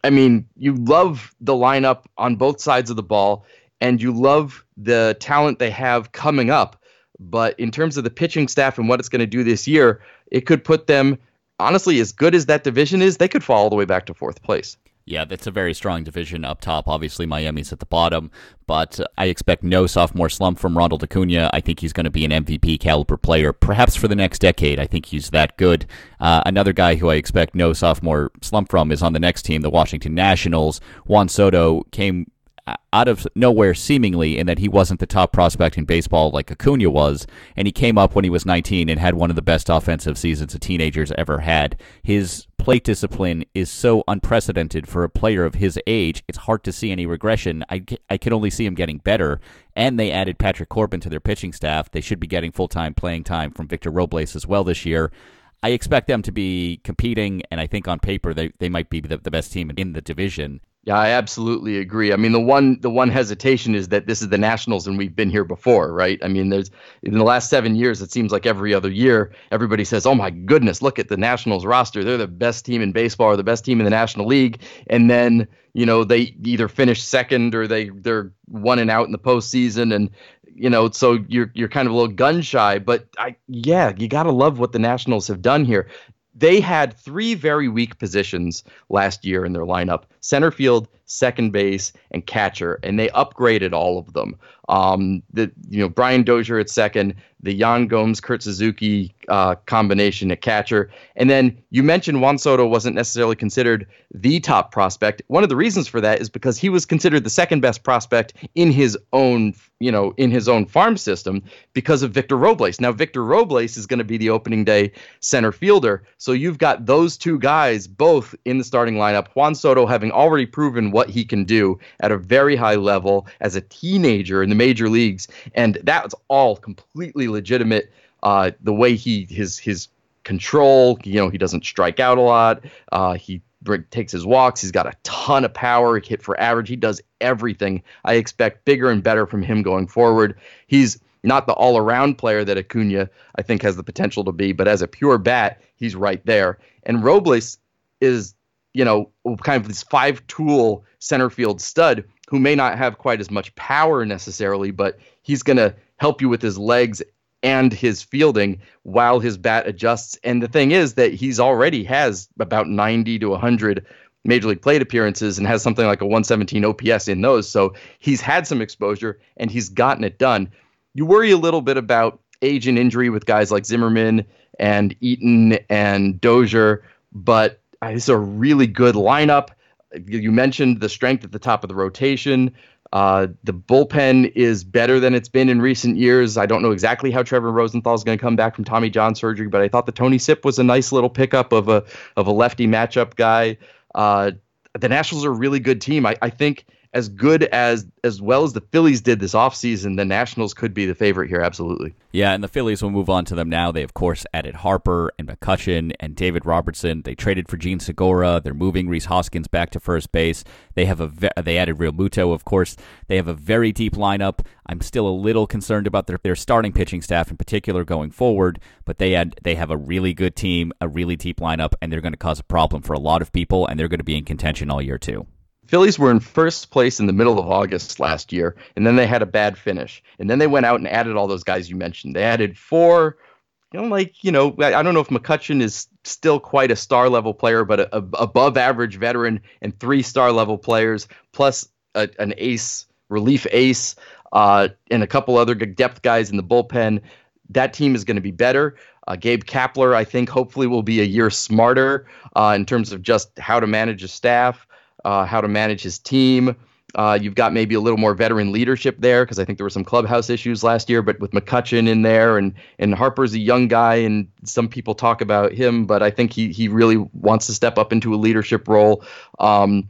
I mean, you love the lineup on both sides of the ball and you love the talent they have coming up. But in terms of the pitching staff and what it's going to do this year, it could put them, honestly, as good as that division is, they could fall all the way back to fourth place. Yeah, that's a very strong division up top. Obviously, Miami's at the bottom, but I expect no sophomore slump from Ronald Acuna. I think he's going to be an MVP caliber player, perhaps for the next decade. I think he's that good. Uh, another guy who I expect no sophomore slump from is on the next team, the Washington Nationals. Juan Soto came out of nowhere seemingly in that he wasn't the top prospect in baseball like Acuna was, and he came up when he was 19 and had one of the best offensive seasons a teenager's ever had. His plate discipline is so unprecedented for a player of his age. It's hard to see any regression. I, I can only see him getting better. And they added Patrick Corbin to their pitching staff. They should be getting full time playing time from Victor Robles as well this year. I expect them to be competing, and I think on paper they, they might be the, the best team in the division. Yeah, I absolutely agree. I mean, the one the one hesitation is that this is the Nationals and we've been here before, right? I mean, there's in the last 7 years it seems like every other year everybody says, "Oh my goodness, look at the Nationals roster. They're the best team in baseball or the best team in the National League." And then, you know, they either finish second or they they're one and out in the postseason and you know, so you're you're kind of a little gun shy, but I yeah, you got to love what the Nationals have done here they had three very weak positions last year in their lineup. Center field second base and catcher and they upgraded all of them um, the you know brian dozier at second the Yan Gomes Kurt Suzuki uh, combination at catcher. And then you mentioned Juan Soto wasn't necessarily considered the top prospect. One of the reasons for that is because he was considered the second best prospect in his own, you know, in his own farm system because of Victor Robles. Now Victor Robles is going to be the opening day center fielder. So you've got those two guys both in the starting lineup. Juan Soto having already proven what he can do at a very high level as a teenager in the major leagues. And that's all completely legitimate. Uh, the way he his his control, you know, he doesn't strike out a lot. Uh, he takes his walks. He's got a ton of power, hit for average. He does everything. I expect bigger and better from him going forward. He's not the all-around player that Acuna I think has the potential to be, but as a pure bat, he's right there. And Robles is, you know, kind of this five-tool center field stud who may not have quite as much power necessarily, but he's going to help you with his legs and his fielding while his bat adjusts. And the thing is that he's already has about 90 to 100 major league plate appearances and has something like a 117 OPS in those. So he's had some exposure and he's gotten it done. You worry a little bit about age and injury with guys like Zimmerman and Eaton and Dozier, but it's a really good lineup. You mentioned the strength at the top of the rotation. Uh, the bullpen is better than it's been in recent years. I don't know exactly how Trevor Rosenthal is going to come back from Tommy John surgery, but I thought the Tony Sipp was a nice little pickup of a of a lefty matchup guy. Uh, the Nationals are a really good team. I, I think as good as as well as the Phillies did this offseason, the Nationals could be the favorite here, absolutely. Yeah, and the Phillies will move on to them now. They of course added Harper and McCutchen and David Robertson. They traded for Jean Segura. They're moving Rhys Hoskins back to first base. They have a ve- they added Realmuto, of course. They have a very deep lineup. I'm still a little concerned about their, their starting pitching staff in particular going forward, but they had they have a really good team, a really deep lineup, and they're going to cause a problem for a lot of people, and they're going to be in contention all year too. Phillies were in first place in the middle of August last year, and then they had a bad finish. And then they went out and added all those guys you mentioned. They added four, you know, like, you know, I don't know if McCutchen is still quite a star level player, but a, a above average veteran and three star level players, plus a, an ace, relief ace, uh, and a couple other depth guys in the bullpen. That team is going to be better. Uh, Gabe Kapler, I think, hopefully will be a year smarter uh, in terms of just how to manage a staff uh, how to manage his team. Uh, you've got maybe a little more veteran leadership there because I think there were some clubhouse issues last year, but with McCutchen in there and and Harper's a young guy and some people talk about him, but I think he he really wants to step up into a leadership role. Um,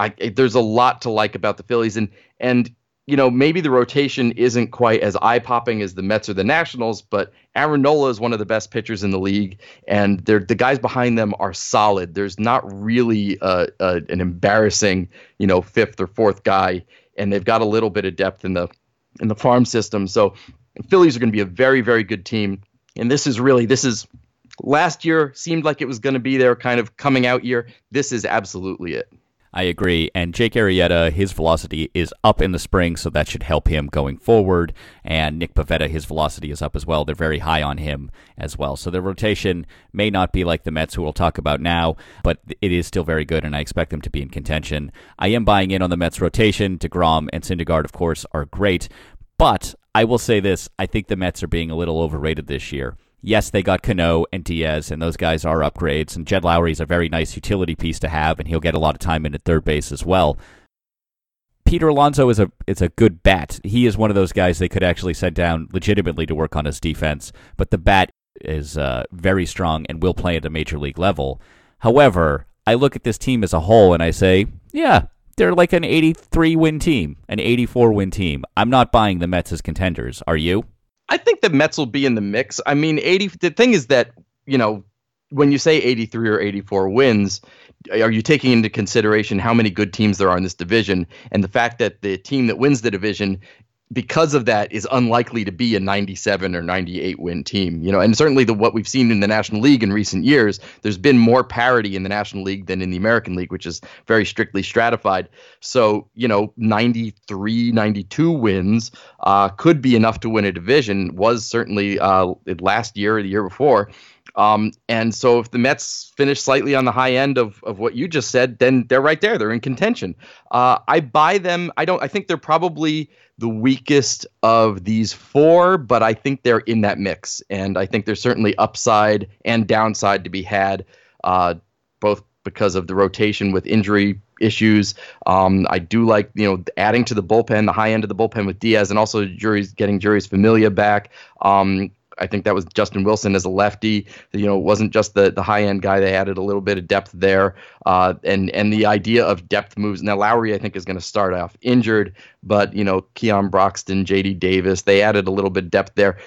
I, there's a lot to like about the Phillies and and you know, maybe the rotation isn't quite as eye popping as the Mets or the Nationals, but Aaron Nola is one of the best pitchers in the league, and the guys behind them are solid. There's not really a, a, an embarrassing, you know, fifth or fourth guy, and they've got a little bit of depth in the in the farm system. So, Phillies are going to be a very, very good team, and this is really this is last year seemed like it was going to be their kind of coming out year. This is absolutely it. I agree. And Jake Arrieta, his velocity is up in the spring, so that should help him going forward. And Nick Pivetta, his velocity is up as well. They're very high on him as well. So the rotation may not be like the Mets, who we'll talk about now, but it is still very good, and I expect them to be in contention. I am buying in on the Mets rotation. DeGrom and Syndergaard, of course, are great. But I will say this I think the Mets are being a little overrated this year yes, they got Cano and Diaz, and those guys are upgrades. And Jed Lowrie is a very nice utility piece to have, and he'll get a lot of time in at third base as well. Peter Alonso is a is a good bat. He is one of those guys they could actually send down legitimately to work on his defense. But the bat is uh, very strong and will play at a major league level. However, I look at this team as a whole and I say, yeah, they're like an 83 win team, an 84 win team. I'm not buying the Mets as contenders. Are you? I think the Mets will be in the mix. I mean, 80 the thing is that, you know, when you say 83 or 84 wins, are you taking into consideration how many good teams there are in this division and the fact that the team that wins the division because of that is unlikely to be a 97 or 98 win team you know and certainly the what we've seen in the national league in recent years there's been more parity in the national league than in the american league which is very strictly stratified so you know 93 92 wins uh, could be enough to win a division was certainly uh, last year or the year before um, and so if the Mets finish slightly on the high end of, of what you just said, then they're right there. They're in contention. Uh, I buy them. I don't. I think they're probably the weakest of these four, but I think they're in that mix, and I think there's certainly upside and downside to be had, uh, both because of the rotation with injury issues. Um, I do like you know adding to the bullpen, the high end of the bullpen with Diaz, and also getting Jeurys Familia back. Um, I think that was Justin Wilson as a lefty. You know, it wasn't just the the high end guy. They added a little bit of depth there, uh, and and the idea of depth moves. Now Lowrie, I think, is going to start off injured, but you know, Keon Broxton, J.D. Davis, they added a little bit of depth there.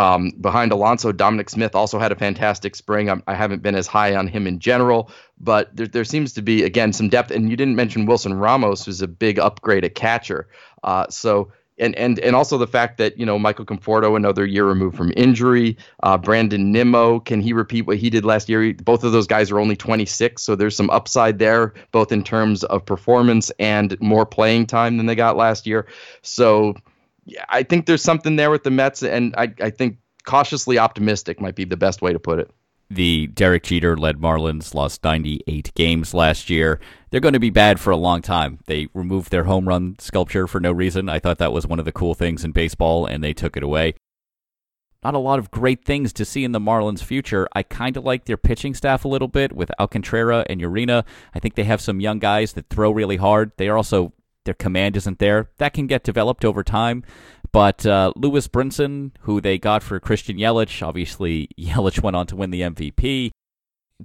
Um, behind Alonso, Dominic Smith also had a fantastic spring. I'm, I have not been as high on him in general, but there, there seems to be again some depth. And you didn't mention Wilson Ramos, who's a big upgrade at catcher. Uh, so and and and also the fact that you know Michael Conforto another year removed from injury. Uh, Brandon Nimmo can he repeat what he did last year? Both of those guys are only 26, so there's some upside there, both in terms of performance and more playing time than they got last year. So I think there's something there with the Mets, and I I think cautiously optimistic might be the best way to put it. The Derek Jeter led Marlins lost 98 games last year. They're going to be bad for a long time. They removed their home run sculpture for no reason. I thought that was one of the cool things in baseball, and they took it away. Not a lot of great things to see in the Marlins' future. I kind of like their pitching staff a little bit with Alcantara and Urena. I think they have some young guys that throw really hard. They are also their command isn't there. That can get developed over time. But uh, Lewis Brinson, who they got for Christian Yelich, obviously [laughs] Yelich went on to win the MVP.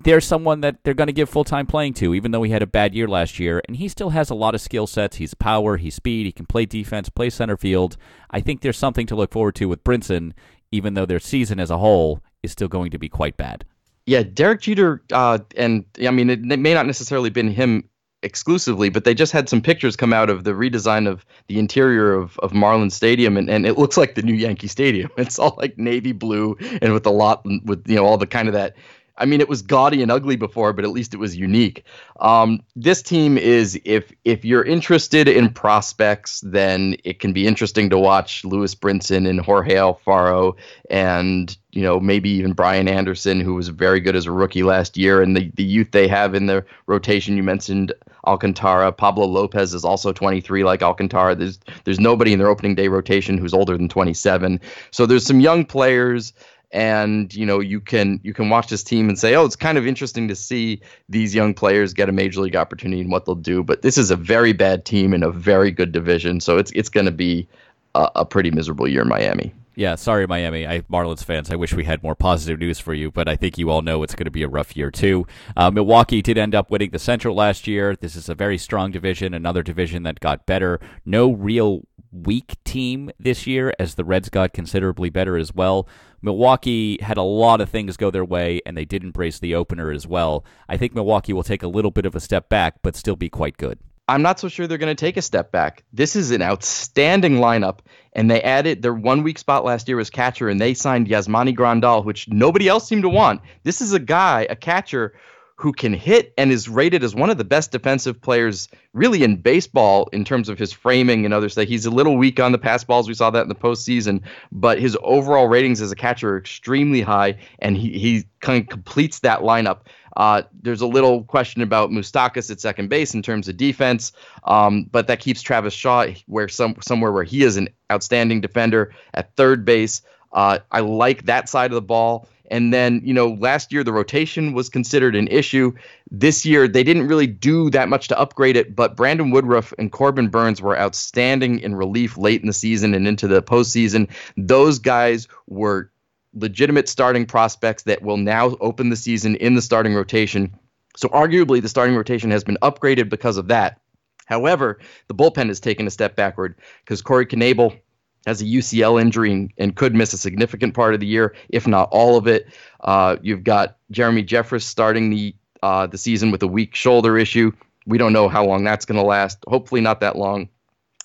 There's someone that they're going to give full time playing to, even though he had a bad year last year. And he still has a lot of skill sets. He's power, he's speed, he can play defense, play center field. I think there's something to look forward to with Brinson, even though their season as a whole is still going to be quite bad. Yeah, Derek Jeter, uh, and I mean, it, it may not necessarily been him exclusively, but they just had some pictures come out of the redesign of the interior of, of Marlin Stadium, and, and it looks like the new Yankee Stadium. [laughs] It's all like navy blue and with a lot with you know all the kind of that I mean, it was gaudy and ugly before, but at least it was unique. Um, this team is, if if you're interested in prospects, then it can be interesting to watch Lewis Brinson and Jorge Alfaro, and you know maybe even Brian Anderson, who was very good as a rookie last year, and the the youth they have in the rotation. You mentioned Alcantara, Pablo Lopez is also 23, like Alcantara. There's there's nobody in their opening day rotation who's older than 27. So there's some young players and you know you can you can watch this team and say oh it's kind of interesting to see these young players get a major league opportunity and what they'll do. But this is a very bad team in a very good division so it's it's going to be a, a, pretty miserable year in Miami. Yeah sorry Miami. I Marlins fans I wish we had more positive news for you but I think you all know it's going to be a rough year too. Uh, Milwaukee did end up winning the Central last year. This is a very strong division another division that got better. No real weak team this year as the Reds got considerably better as well Milwaukee had a lot of things go their way, and they did embrace the opener as well. I think Milwaukee will take a little bit of a step back, but still be quite good. I'm not so sure they're going to take a step back. This is an outstanding lineup, and they added their one weak spot last year was catcher, and they signed Yasmani Grandal, which nobody else seemed to want. This is a guy, a catcher who can hit and is rated as one of the best defensive players really in baseball in terms of his framing and other stuff. He's a little weak on the pass balls. We saw that in the postseason, but his overall ratings as a catcher are extremely high, and he, he kind of completes that lineup. Uh, there's a little question about Moustakas at second base in terms of defense, um, but that keeps Travis Shaw where some somewhere where he is an outstanding defender at third base. Uh, I like that side of the ball. And then, you know, last year the rotation was considered an issue. This year they didn't really do that much to upgrade it, but Brandon Woodruff and Corbin Burnes were outstanding in relief late in the season and into the postseason. Those guys were legitimate starting prospects that will now open the season in the starting rotation. So arguably the starting rotation has been upgraded because of that. However, the bullpen has taken a step backward because Corey Knebel has a UCL injury and, and, could miss a significant part of the year, if not all of it. Uh, you've got Jeremy Jeffress starting the uh, the season with a weak shoulder issue. We don't know how long that's going to last. Hopefully, not that long.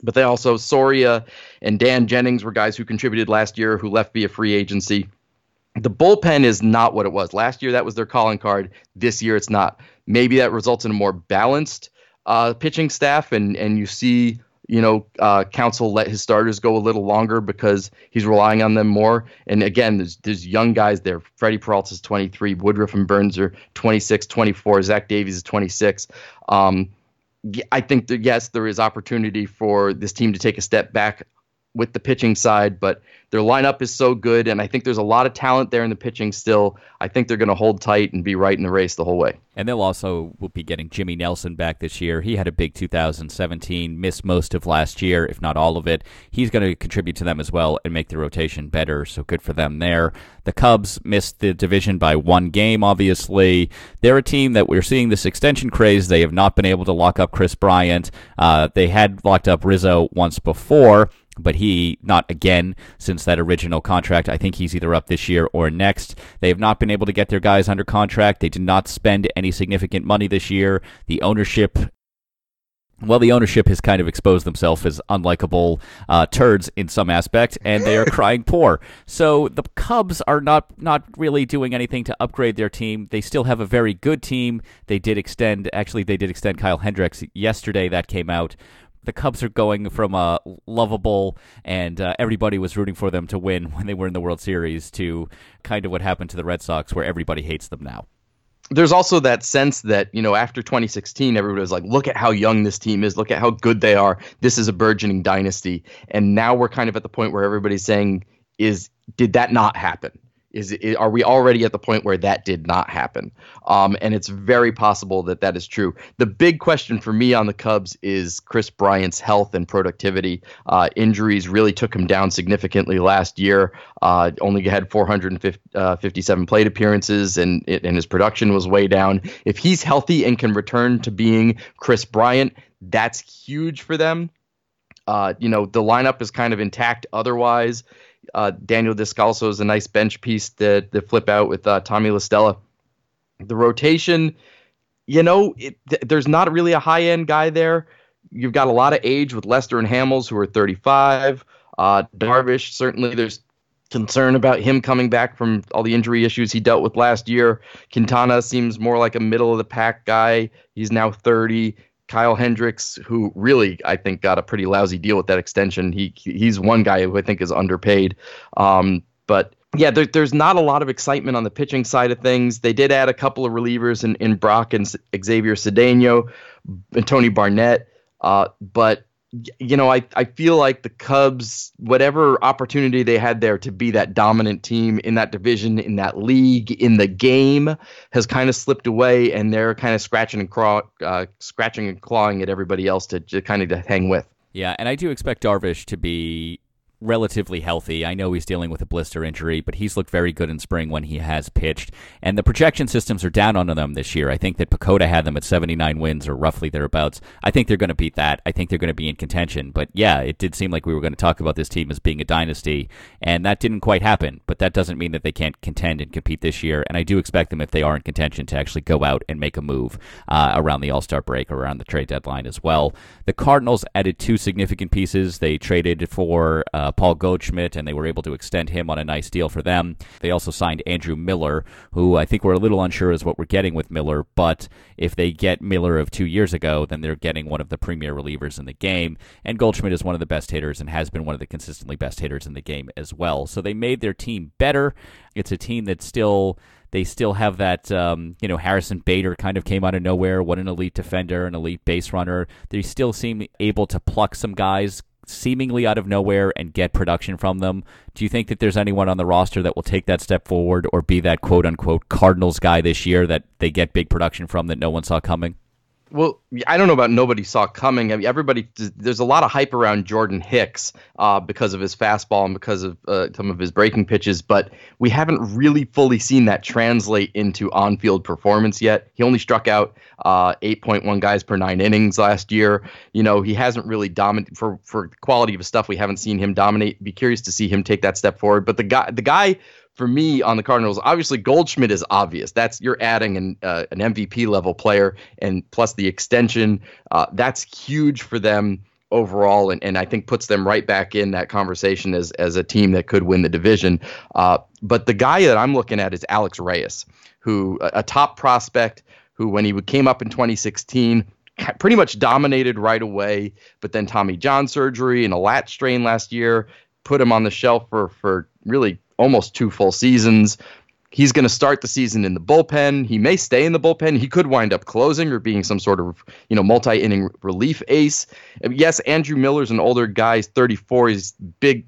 But they also Soria and Dan Jennings were guys who contributed last year who left via free agency. The bullpen is not what it was last year. That was their calling card. This year, it's not. Maybe that results in a more balanced uh, pitching staff, and and you see you know, uh, Counsell let his starters go a little longer because he's relying on them more. And again, there's there's young guys there. Freddie Peralta's 23, Woodruff and Burnes are 26, 24, Zach Davies is 26. Um, I think that yes, there is opportunity for this team to take a step back with the pitching side, but their lineup is so good, and I think there's a lot of talent there in the pitching still. I think they're going to hold tight and be right in the race the whole way. And they'll also will be getting Jimmy Nelson back this year. He had a big 2017, missed most of last year, if not all of it. He's going to contribute to them as well and make the rotation better. So good for them there. The Cubs missed the division by one game. Obviously, they're a team that we're seeing this extension craze. They have not been able to lock up Kris Bryant. Uh, they had locked up Rizzo once before but he not again since that original contract. I think he's either up this year or next. They have not been able to get their guys under contract. They did not spend any significant money this year. The ownership well, the ownership has kind of exposed themselves as unlikable uh, turds in some aspect, and they are [laughs] crying poor. So the Cubs are not not really doing anything to upgrade their team. They still have a very good team. They did extend, actually, they did extend Kyle Hendricks yesterday. That came out the Cubs are going from a lovable and uh, everybody was rooting for them to win [laughs] when they were in the World Series to kind of what happened to the Red Sox, where everybody hates them now. There's also that sense that, you know, after 2016, everybody was like, look at how young this team is. Look at how good they are. This is a burgeoning dynasty. And now we're kind of at the point where everybody's saying, is did that not happen? Is are we already at the point where that did not happen? Um, and it's very possible that that is true. The big question for me on the Cubs is Kris Bryant's health and productivity. Uh, injuries really took him down significantly last year. Uh, only had 457 uh, plate appearances, and it, and his production was way down. If he's healthy and can return to being Chris Bryant, that's huge for them. Uh, you know, the lineup is kind of intact otherwise. Uh, Daniel Descalso is a nice bench piece to, to flip out with uh, Tommy La Stella. The rotation, you know, it, th- there's not really a high end guy there. You've got a lot of age with Lester and Hamels, who are 35. Uh, Darvish, certainly there's concern about him coming back from all the injury issues he dealt with last year. Quintana seems more like a middle of the pack guy. He's now 30. Kyle Hendricks, who really I think got a pretty lousy deal with that extension. He he's one guy who I think is underpaid. Um, but yeah, there, there's not a lot of excitement on the pitching side of things. They did add a couple of relievers in, in Brach and Xavier Cedeno and Tony Barnette, Uh, but you know, I, I feel like the Cubs, whatever opportunity they had there to be that dominant team in that division, in that league, in the game, has kind of slipped away, and they're kind of scratching and craw, uh, scratching and clawing at everybody else to, to kind of to hang with. Yeah, and I do expect Darvish to be relatively healthy. I know he's dealing with a blister injury, but he's looked very good in spring when he has pitched. And the projection systems are down on them this year. I think that PECOTA had them at 79 wins or roughly thereabouts. I think they're going to beat that. I think they're going to be in contention. But yeah, it did seem like we were going to talk about this team as being a dynasty, and that didn't quite happen. But that doesn't mean that they can't contend and compete this year. And I do expect them, if they are in contention, to actually go out and make a move uh, around the All Star break or around the trade deadline as well. The Cardinals added two significant pieces. They traded for uh, uh, Paul Goldschmidt, and they were able to extend him on a nice deal for them. They also signed Andrew Miller, who I think we're a little unsure is what we're getting with Miller, but if they get Miller of two years ago, then they're getting one of the premier relievers in the game. And Goldschmidt is one of the best hitters and has been one of the consistently best hitters in the game as well. So they made their team better. It's a team that still they still have that, um, you know, Harrison Bader kind of came out of nowhere. What an elite defender, an elite base runner. They still seem able to pluck some guys seemingly out of nowhere and get production from them. Do you think that there's anyone on the roster that will take that step forward or be that quote unquote Cardinals guy this year that they get big production from that no one saw coming? Well, I don't know about nobody saw coming. I mean, everybody, there's a lot of hype around Jordan Hicks uh, because of his fastball and because of uh, some of his breaking pitches, but we haven't really fully seen that translate into on field performance yet. He only struck out uh, 8.1 guys per nine innings last year. You know, he hasn't really dominated for, for quality of his stuff. We haven't seen him dominate. Be curious to see him take that step forward. But the guy, the guy for me on the Cardinals, obviously Goldschmidt is obvious. That's you're adding an uh, an MVP level player, and plus the extension. Uh, that's huge for them overall, and, and I think puts them right back in that conversation as as a team that could win the division. Uh, but the guy that I'm looking at is Alex Reyes, who a, top prospect, who when he came up in 2016 pretty much dominated right away, but then Tommy John surgery and a lat strain last year put him on the shelf for for really almost two full seasons. He's going to start the season in the bullpen. He may stay in the bullpen. He could wind up closing or being some sort of, you know, multi-inning relief ace. Yes, Andrew Miller's an older guy. He's 34. He's big,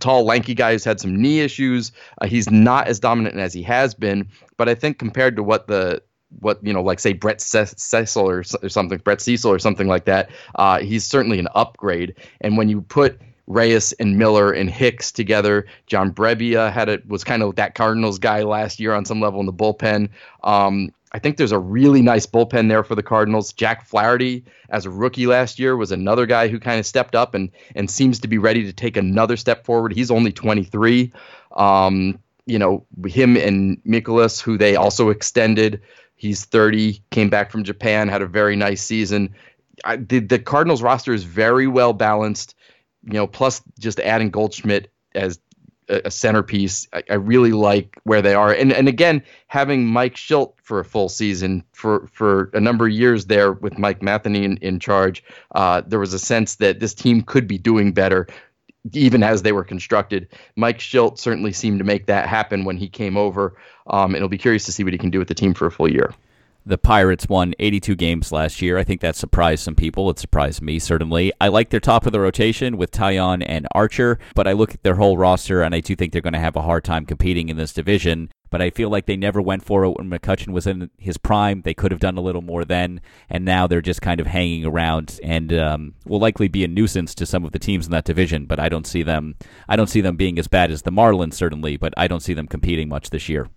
tall, lanky guy who's had some knee issues. Uh, he's not as dominant as he has been, but I think compared to what the what you know, like say Brett Cecil or, or something, Brett Cecil or something like that, uh, he's certainly an upgrade. And when you put Reyes and Miller and Hicks together. John Brebbia had it was kind of that Cardinals guy last year on some level in the bullpen. Um, I think there's a really nice bullpen there for the Cardinals. Jack Flaherty, as a rookie last year, was another guy who kind of stepped up and and seems to be ready to take another step forward. He's only 23. Um, you know, him and Mikolas, who they also extended. He's 30, came back from Japan, had a very nice season. I, the, the Cardinals roster is very well balanced you know, plus just adding Goldschmidt as a, centerpiece. I, I, really like where they are, and and again having Mike Shildt for a full season for for a number of years there with Mike Matheny in, in charge. Uh, there was a sense that this team could be doing better. Even as they were constructed, Mike Shildt certainly seemed to make that happen when he came over. Um, and it'll be curious to see what he can do with the team for a full year. The Pirates won 82 games last year. I think that surprised some people. It surprised me, certainly. I like their top of the rotation with Taillon and Archer, but I look at their whole roster and I do think they're going to have a hard time competing in this division. But I feel like they never went for it when McCutchen was in his prime. They could have done a little more then, and now they're just kind of hanging around and um, will likely be a nuisance to some of the teams in that division. But I don't see them. I don't see them being as bad as the Marlins, certainly. But I don't see them competing much this year.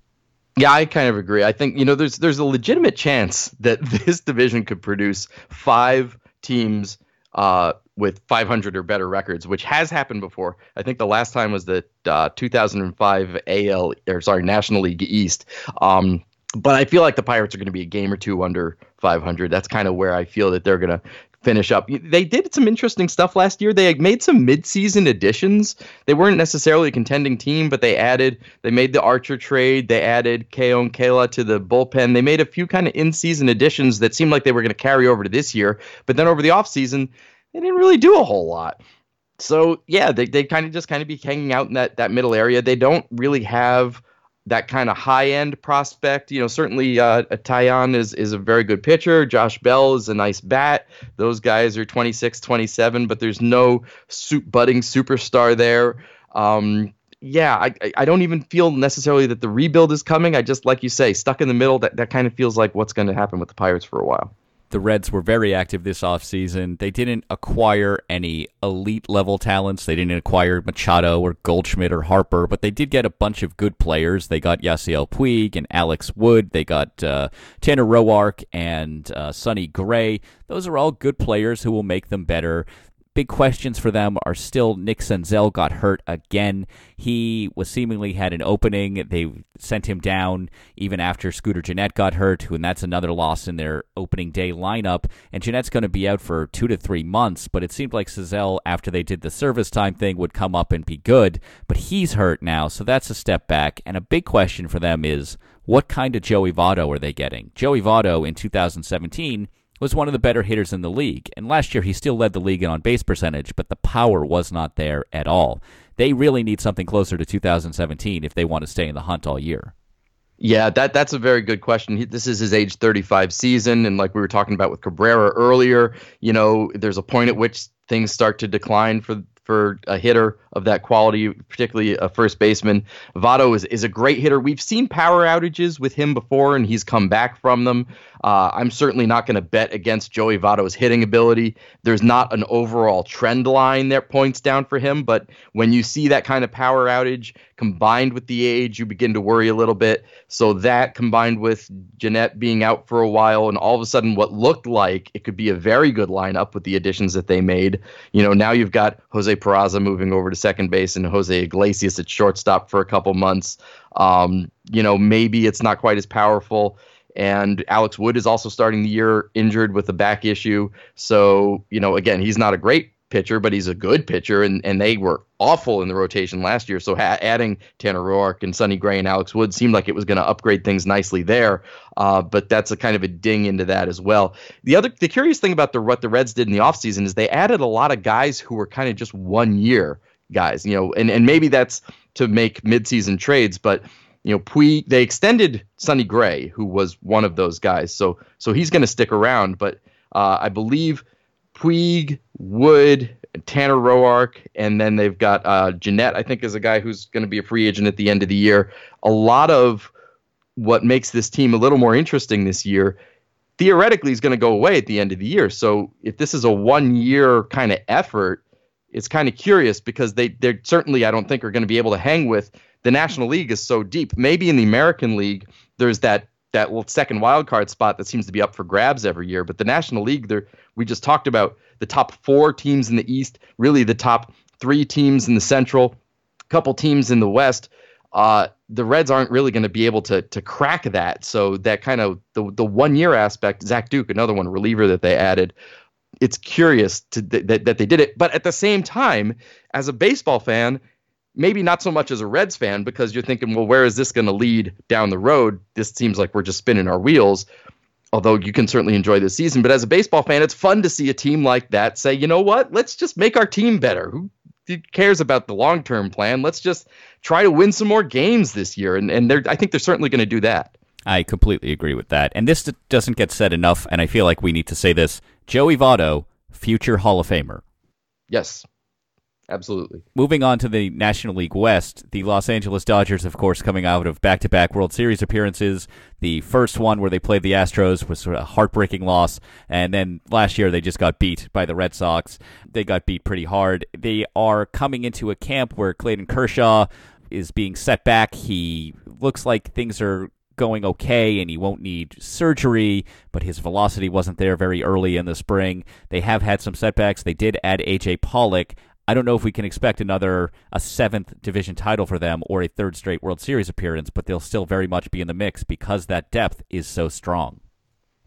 Yeah, I kind of agree. I think you know there's there's a legitimate chance that [laughs] this division could produce five teams uh, with 500 or better records, which has happened before. I think the last time was the uh, 2005 AL or sorry National League East. Um, but I feel like the Pirates are going to be a game or two under 500. That's kind of where I feel that they're going to finish up. They did some interesting stuff last year. They made some midseason additions. They weren't necessarily a contending team, but they added, they made the Archer trade. They added Keon Kela to the bullpen. They made a few kind of in season additions that seemed like they were going to carry over to this year. But then over the offseason, they didn't really do a whole lot. So yeah, they, they kind of just kind of be hanging out in that, that middle area. They don't really have that kind of high end prospect. You know, certainly uh, Taillon is is a very good pitcher. Josh Bell is a nice bat. Those guys are 26, 27, but there's no budding superstar there. Um, yeah, I, I don't even feel necessarily that the rebuild is coming. I just, like you say, stuck in the middle. That, that kind of feels like what's going to happen with the Pirates for a while the Reds were very active this offseason. They didn't acquire any elite level talents. They didn't acquire Machado or Goldschmidt or Harper, but they did get a bunch of good players. They got Yasiel Puig and Alex Wood. They got uh, Tanner Roark and uh, Sonny Gray. Those are all good players who will make them better big questions for them are still Nick Senzel got hurt again. He was seemingly had an opening. They sent him down even after Scooter Gennett got hurt, and that's another loss in their opening day lineup. And Gennett's going to be out for two to three months, but it seemed like Senzel, after they did the service time thing, would come up and be good. But he's hurt now, so that's a step back. And a big question for them is what kind of Joey Votto are they getting? Joey Votto in 2017 was one of the better hitters in the league. And last year, he still led the league in on base percentage, but the power was not there at all. They really need something closer to 2017 if they want to stay in the hunt all year. Yeah, that that's a very good question. He, this is his age 35 season, and like we were talking about with Cabrera earlier, you know, there's a point at which things start to decline for for a hitter of that quality, particularly a first baseman. Votto is, is a great hitter. We've seen power outages with him before, and he's come back from them. Uh, I'm certainly not going to bet against Joey Votto's hitting ability. There's not an overall trend line that points down for him, but when you see that kind of power outage combined with the age, you begin to worry a little bit. So that combined with Gennett being out for a while, and all of a sudden what looked like it could be a very good lineup with the additions that they made. You know, now you've got Jose Peraza moving over to second base and Jose Iglesias at shortstop for a couple months. Um, you know, maybe it's not quite as powerful. And Alex Wood is also starting the year injured with a back issue. So, you know, again, he's not a great pitcher, but he's a good pitcher, and, and they were awful in the rotation last year. So ha- adding Tanner Roark and Sonny Gray and Alex Wood seemed like it was going to upgrade things nicely there. Uh, but that's a kind of a ding into that as well. The other, the curious thing about the what the Reds did in the offseason is they added a lot of guys who were kind of just one year guys, you know, and, and maybe that's to make midseason trades, but you know, Puig, they extended Sonny Gray, who was one of those guys. So so he's going to stick around, but uh, I believe Puig, Wood, Tanner Roark, and then they've got uh, Gennett, I think, is a guy who's going to be a free agent at the end of the year. A lot of what makes this team a little more interesting this year theoretically is going to go away at the end of the year. So if this is a one year kind of effort, it's kind of curious because they they certainly I don't think are going to be able to hang with the National League is so deep. Maybe in the American League there's that that second wild card spot that seems to be up for grabs every year. But the National League, there we just talked about the top four teams in the East, really the top three teams in the Central, a couple teams in the West. Uh, the Reds aren't really going to be able to to crack that. So that kind of the the one year aspect, Zach Duke, another one reliever that they added. It's curious to that, that they did it, but at the same time, as a baseball fan, maybe not so much as a Reds fan because you're thinking, well, where is this going to lead down the road? This seems like we're just spinning our wheels. Although you can certainly enjoy the season, but as a baseball fan, it's fun to see a team like that say, you know what, let's just make our team better. Who cares about the long term plan? Let's just try to win some more games this year, and and I think they're certainly going to do that. I completely agree with that, and this doesn't get said enough, and I feel like we need to say this: Joey Votto, future Hall of Famer. Yes, absolutely. Moving on to the National League West, the Los Angeles Dodgers, of course, coming out of back to back World Series appearances. The first one where they played the Astros was sort of a heartbreaking loss. And then last year they just got beat by the Red Sox. They got beat pretty hard. They are coming into a camp where Clayton Kershaw is being set back. He looks like things are going okay and he won't need surgery, but his velocity wasn't there very early in the spring. They have had some setbacks. They did add AJ Pollock. I don't know if we can expect another a seventh division title for them or a third straight World Series appearance, but they'll still very much be in the mix because that depth is so strong.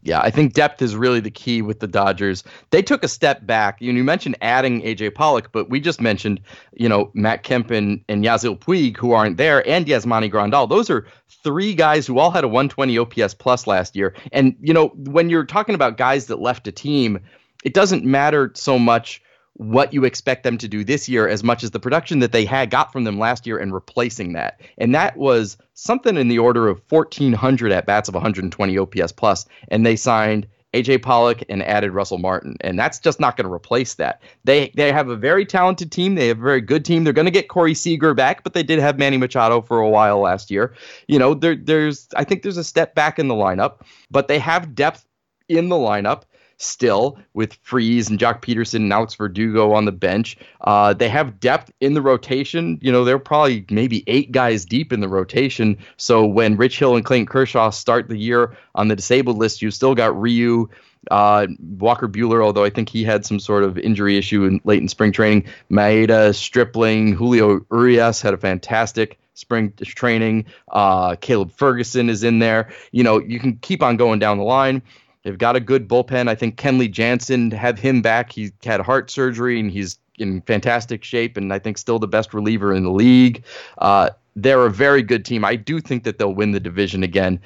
Yeah, I think depth is really the key with the Dodgers. They took a step back. You, mentioned adding AJ Pollock, but we just mentioned, you know, Matt Kemp and, and Yasiel Puig who aren't there, and Yasmani Grandal. Those are three guys who all had a 120 OPS plus last year. And you know, when you're talking about guys that left a team, it doesn't matter so much what you expect them to do this year as much as the production that they had got from them last year and replacing that. And that was something in the order of 1400 at bats of 120 OPS plus and they signed AJ Pollock and added Russell Martin, and that's just not going to replace that. They they have a very talented team. They have a very good team. They're going to get Corey Seager back, but they did have Manny Machado for a while last year. You know, there there's I think there's a step back in the lineup, but they have depth in the lineup still with Freese and Joc Pederson and Alex Verdugo on the bench. Uh, they have depth in the rotation. You know, they're probably maybe eight guys deep in the rotation. So when Rich Hill and Clayton Kershaw start the year on the disabled list, you still got Ryu. Uh, Walker Buehler, although I think he had some sort of injury issue in, late in spring training. Maeda, Stripling, Julio Urias had a fantastic spring training. Uh, Caleb Ferguson is in there. You know, you can keep on going down the line. They've got a good bullpen. I think Kenley Jansen, have him back. He had heart surgery and he's in fantastic shape, and I think still the best reliever in the league. Uh, they're a very good team. I do think that they'll win the division again,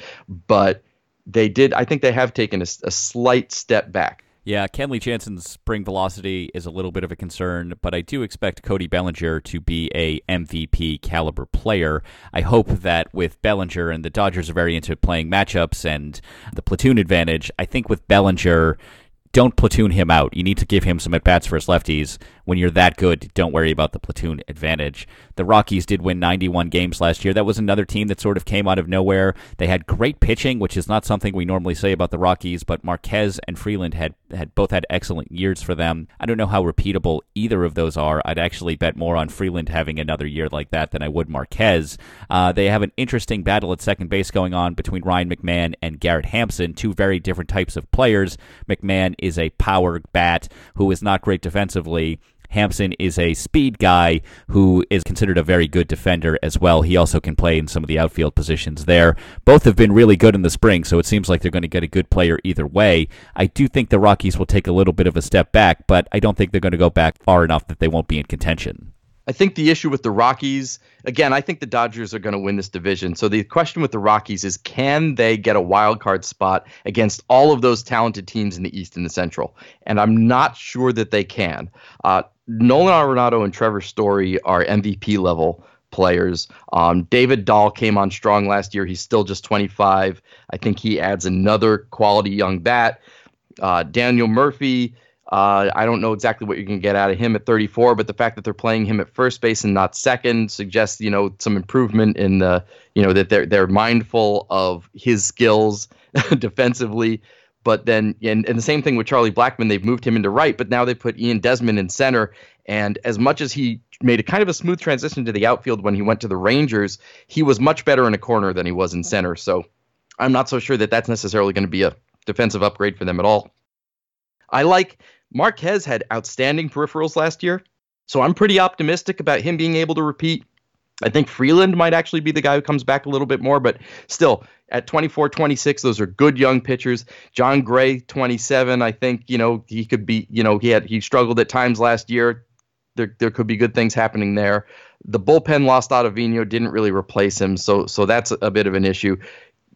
but they did. I think they have taken a, a slight step back. Yeah, Kenley Jansen's spring velocity is a little bit of a concern, but I do expect Cody Bellinger to be a MVP caliber player. I hope that with Bellinger and the Dodgers are very into playing matchups and the platoon advantage, I think with Bellinger don't platoon him out. You need to give him some at bats for his lefties. When you're that good, don't worry about the platoon advantage. The Rockies did win 91 games last year. That was another team that sort of came out of nowhere. They had great pitching, which is not something we normally say about the Rockies, but Marquez and Freeland had, had both had excellent years for them. I don't know how repeatable either of those are. I'd actually bet more on Freeland having another year like that than I would Marquez. Uh, they have an interesting battle at second base going on between Ryan McMahon and Garrett Hampson, two very different types of players. McMahon is a power bat who is not great defensively. Hampson is a speed guy who is considered a very good defender as well. He also can play in some of the outfield positions there. Both have been really good in the spring, so it seems like they're going to get a good player either way. I do think the Rockies will take a little bit of a step back, but I don't think they're going to go back far enough that they won't be in contention. I think the issue with the Rockies, again, I think the Dodgers are going to win this division. So the question with the Rockies is can they get a wild card spot against all of those talented teams in the East and the Central? And I'm not sure that they can. Uh, Nolan Arenado and Trevor Story are MVP level players. Um, David Dahl came on strong last year. He's still just 25. I think he adds another quality young bat. Uh, Daniel Murphy uh, I don't know exactly what you can get out of him at 34, but the fact that they're playing him at first base and not second suggests, you know, some improvement in the, you know, that they're they're mindful of his skills [laughs] defensively. But then, and, and the same thing with Charlie Blackmon, they've moved him into right, but now they put Ian Desmond in center. And as much as he made a kind of a smooth transition to the outfield when he went to the Rangers, he was much better in a corner than he was in center. So I'm not so sure that that's necessarily going to be a defensive upgrade for them at all. I like Marquez had outstanding peripherals last year, so I'm pretty optimistic about him being able to repeat. I think Freeland might actually be the guy who comes back a little bit more, but still at 24, 26, those are good young pitchers. Jon Gray, 27, I think, you know, he could be, you know, he had he struggled at times last year. There, there could be good things happening there. The bullpen lost Ottavino, didn't really replace him, so so that's a bit of an issue.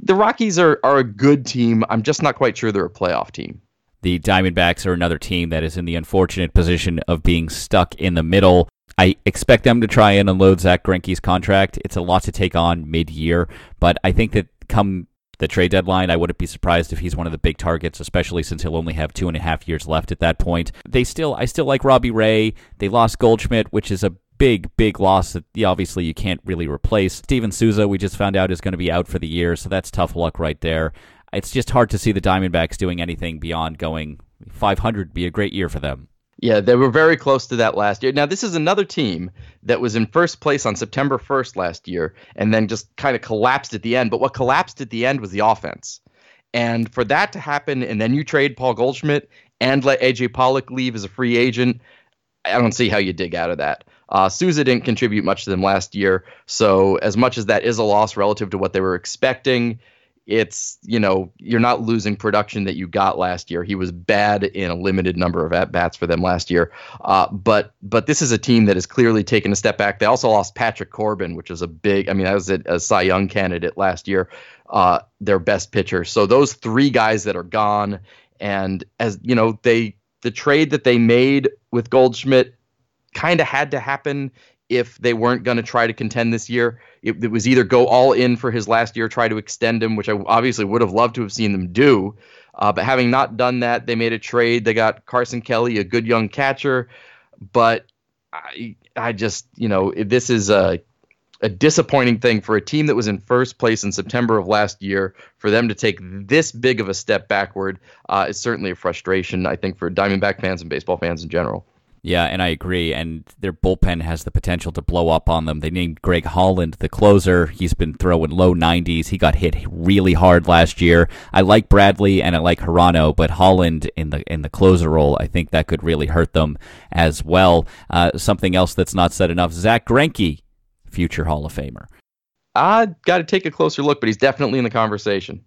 The Rockies are are a good team. I'm just not quite sure they're a playoff team. The Diamondbacks are another team that is in the unfortunate position of being stuck in the middle. I expect them to try and unload Zack Greinke's contract. It's a lot to take on mid-year, but I think that come the trade deadline, I wouldn't be surprised if he's one of the big targets, especially since he'll only have two and a half years left at that point. They still, I still like Robbie Ray. They lost Goldschmidt, which is a big, big loss that obviously you can't really replace. Steven Souza, we just found out, is going to be out for the year, so that's tough luck right there it's just hard to see the Diamondbacks doing anything beyond going 500 be a great year for them. Yeah, they were very close to that last year. Now, this is another team that was in first place on September 1st last year and then just kind of collapsed at the end. But what collapsed at the end was the offense. And for that to happen, and then you trade Paul Goldschmidt and let AJ Pollock leave as a free agent, I don't see how you dig out of that. Uh, Souza didn't contribute much to them last year. So, as much as that is a loss relative to what they were expecting, it's you know you're not losing production that you got last year. He was bad in a limited number of at bats for them last year, uh, but but this is a team that has clearly taken a step back. They also lost Patrick Corbin, which is a big. I mean, that was a, a Cy Young candidate last year, uh, their best pitcher. So those three guys that are gone, and as you know, they the trade that they made with Goldschmidt kind of had to happen if they weren't going to try to contend this year. It, it, was either go all in for his last year, try to extend him, which I obviously would have loved to have seen them do. Uh, but having not done that, they made a trade. They got Carson Kelly, a good young catcher. But I, I just, you know, this is a, a disappointing thing for a team that was in first place in September of last year. For them to take this big of a step backward uh, is certainly a frustration, I think, for Diamondback fans and baseball fans in general. Yeah, and I agree. And their bullpen has the potential to blow up on them. They named Greg Holland the closer. He's been throwing low 90s. He got hit really hard last year. I like Bradley and I like Hirano, but Holland in the in the closer role, I think that could really hurt them as well. Uh, something else that's not said enough: Zack Greinke, future Hall of Famer. I got to take a closer look, but he's definitely in the conversation.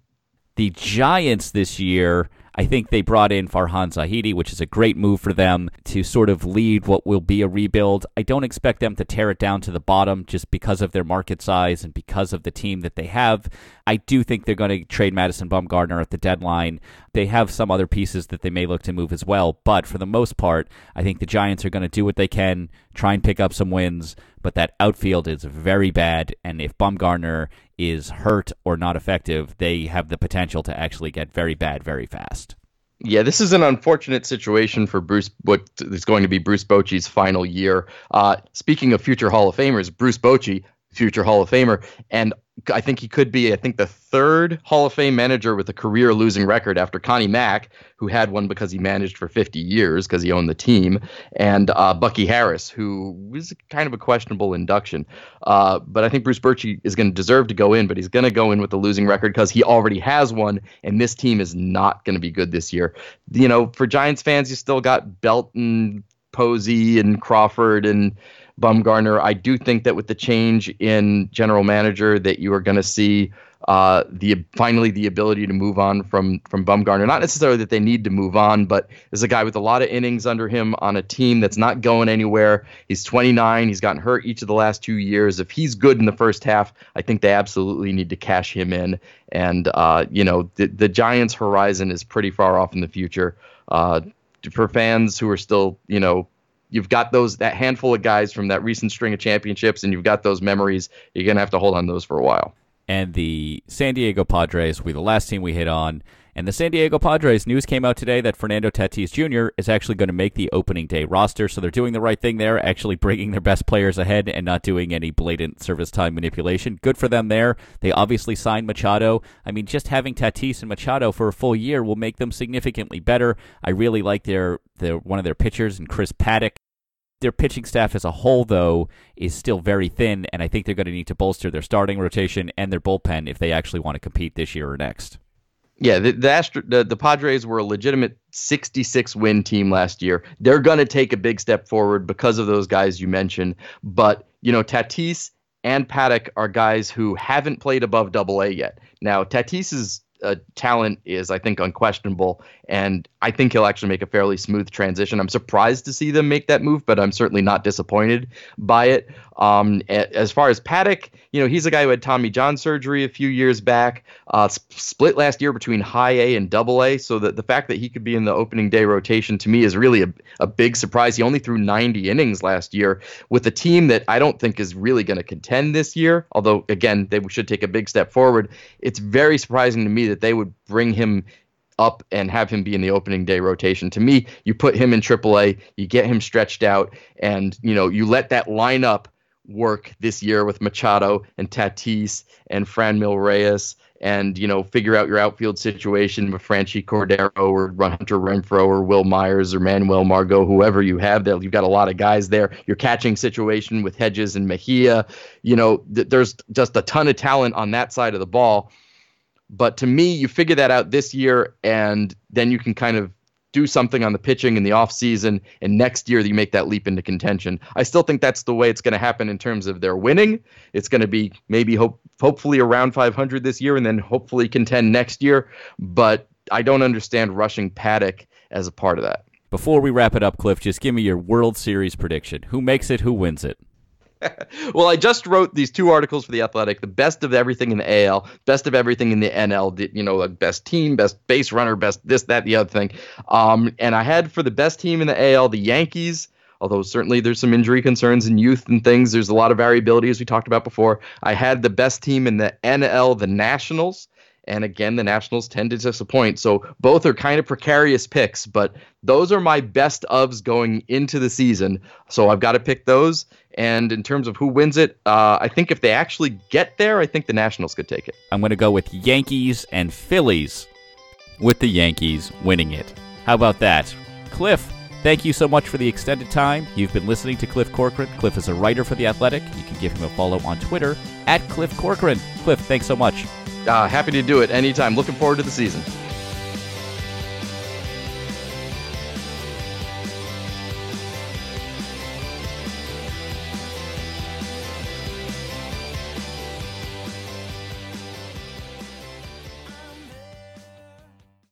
The Giants this year I think they brought in Farhan Zaidi, which is a great move for them to sort of lead what will be a rebuild. I don't expect them to tear it down to the bottom just because of their market size and because of the team that they have. I do think they're going to trade Madison Bumgarner at the deadline. They have some other pieces that they may look to move as well, but for the most part, I think the Giants are going to do what they can, try and pick up some wins, but that outfield is very bad, and if Bumgarner is hurt or not effective, they have the potential to actually get very bad very fast. Yeah, this is an unfortunate situation for Bruce. What is going to be Bruce Bochy's final year. Uh, speaking of future Hall of Famers, Bruce Bochy, future Hall of Famer, and I think he could be, I think, the third Hall of Fame manager with a career losing record after Connie Mack, who had one because he managed for 50 years because he owned the team, and uh, Bucky Harris, who was kind of a questionable induction. Uh, but I think Bruce Bochy is going to deserve to go in, but he's going to go in with the losing record because he already has one, and this team is not going to be good this year. You know, for Giants fans, you still got Belton, Posey, and Crawford, and Bumgarner. I do think that with the change in general manager, that you are going to see uh, the finally the ability to move on from from Bumgarner. Not necessarily that they need to move on, but there's a guy with a lot of innings under him on a team that's not going anywhere. He's 29. He's gotten hurt each of the last two years. If he's good in the first half, I think they absolutely need to cash him in. And uh, you know, the, the Giants' horizon is pretty far off in the future. Uh, for fans who are still, you know, you've got those that handful of guys from that recent string of championships, and you've got those memories. You're gonna have to hold on those for a while. And the San Diego Padres will be the last team we hit on. And the San Diego Padres news came out today that Fernando Tatis Jr. is actually going to make the opening day roster. So they're doing the right thing there, actually bringing their best players ahead and not doing any blatant service time manipulation. Good for them there. They obviously signed Machado. I mean, just having Tatis and Machado for a full year will make them significantly better. I really like their, their one of their pitchers and Chris Paddack their pitching staff as a whole, though, is still very thin, and I think they're going to need to bolster their starting rotation and their bullpen if they actually want to compete this year or next. Yeah, the the, Astro, the, the Padres were a legitimate 66 win team last year. They're going to take a big step forward because of those guys you mentioned. But you know, Tatis and Paddack are guys who haven't played above Double A yet. Now, Tatis's uh, talent is, I think, unquestionable, and I think he'll actually make a fairly smooth transition. I'm surprised to see them make that move, but I'm certainly not disappointed by it. Um, as far as Paddack, you know, he's a guy who had Tommy John surgery a few years back, uh, split last year between high A and double A. So that the fact that he could be in the opening day rotation to me is really a, a big surprise. He only threw 90 innings last year with a team that I don't think is really going to contend this year. Although, again, they should take a big step forward. It's very surprising to me that they would bring him up and have him be in the opening day rotation. To me, you put him in AAA, you get him stretched out, and you know you let that lineup work this year with Machado and Tatis and Franmil Reyes and you know figure out your outfield situation with Franchy Cordero or Hunter Renfroe or Wil Myers or Manuel Margot, whoever you have there. You've got a lot of guys there. Your catching situation with Hedges and Mejia, you know, th- there's just a ton of talent on that side of the ball. But to me, you figure that out this year, and then you can kind of do something on the pitching in the offseason, and next year you make that leap into contention. I still think that's the way it's going to happen in terms of their winning. It's going to be maybe hope, hopefully around 500 this year, and then hopefully contend next year. But I don't understand rushing Paddack as a part of that. Before we wrap it up, Cliff, just give me your World Series prediction. Who makes it? Who wins it? [laughs] well, I just wrote these two articles for the Athletic: the best of everything in the AL, best of everything in the NL. You know, like best team, best base runner, best this, that, the other thing. Um, and I had for the best team in the AL, the Yankees. Although certainly there's some injury concerns and youth and things, there's a lot of variability as we talked about before. I had the best team in the NL, the Nationals. And again, the Nationals tend to disappoint. So both are kind of precarious picks, but those are my best ofs going into the season. So I've got to pick those. And in terms of who wins it, uh, I think if they actually get there, I think the Nationals could take it. I'm going to go with Yankees and Phillies, with the Yankees winning it. How about that? Cliff, thank you so much for the extended time. You've been listening to Cliff Corcoran. Cliff is a writer for The Athletic. You can give him a follow on Twitter at Cliff Corcoran. Cliff, thanks so much. Uh, happy to do it anytime. Looking forward to the season.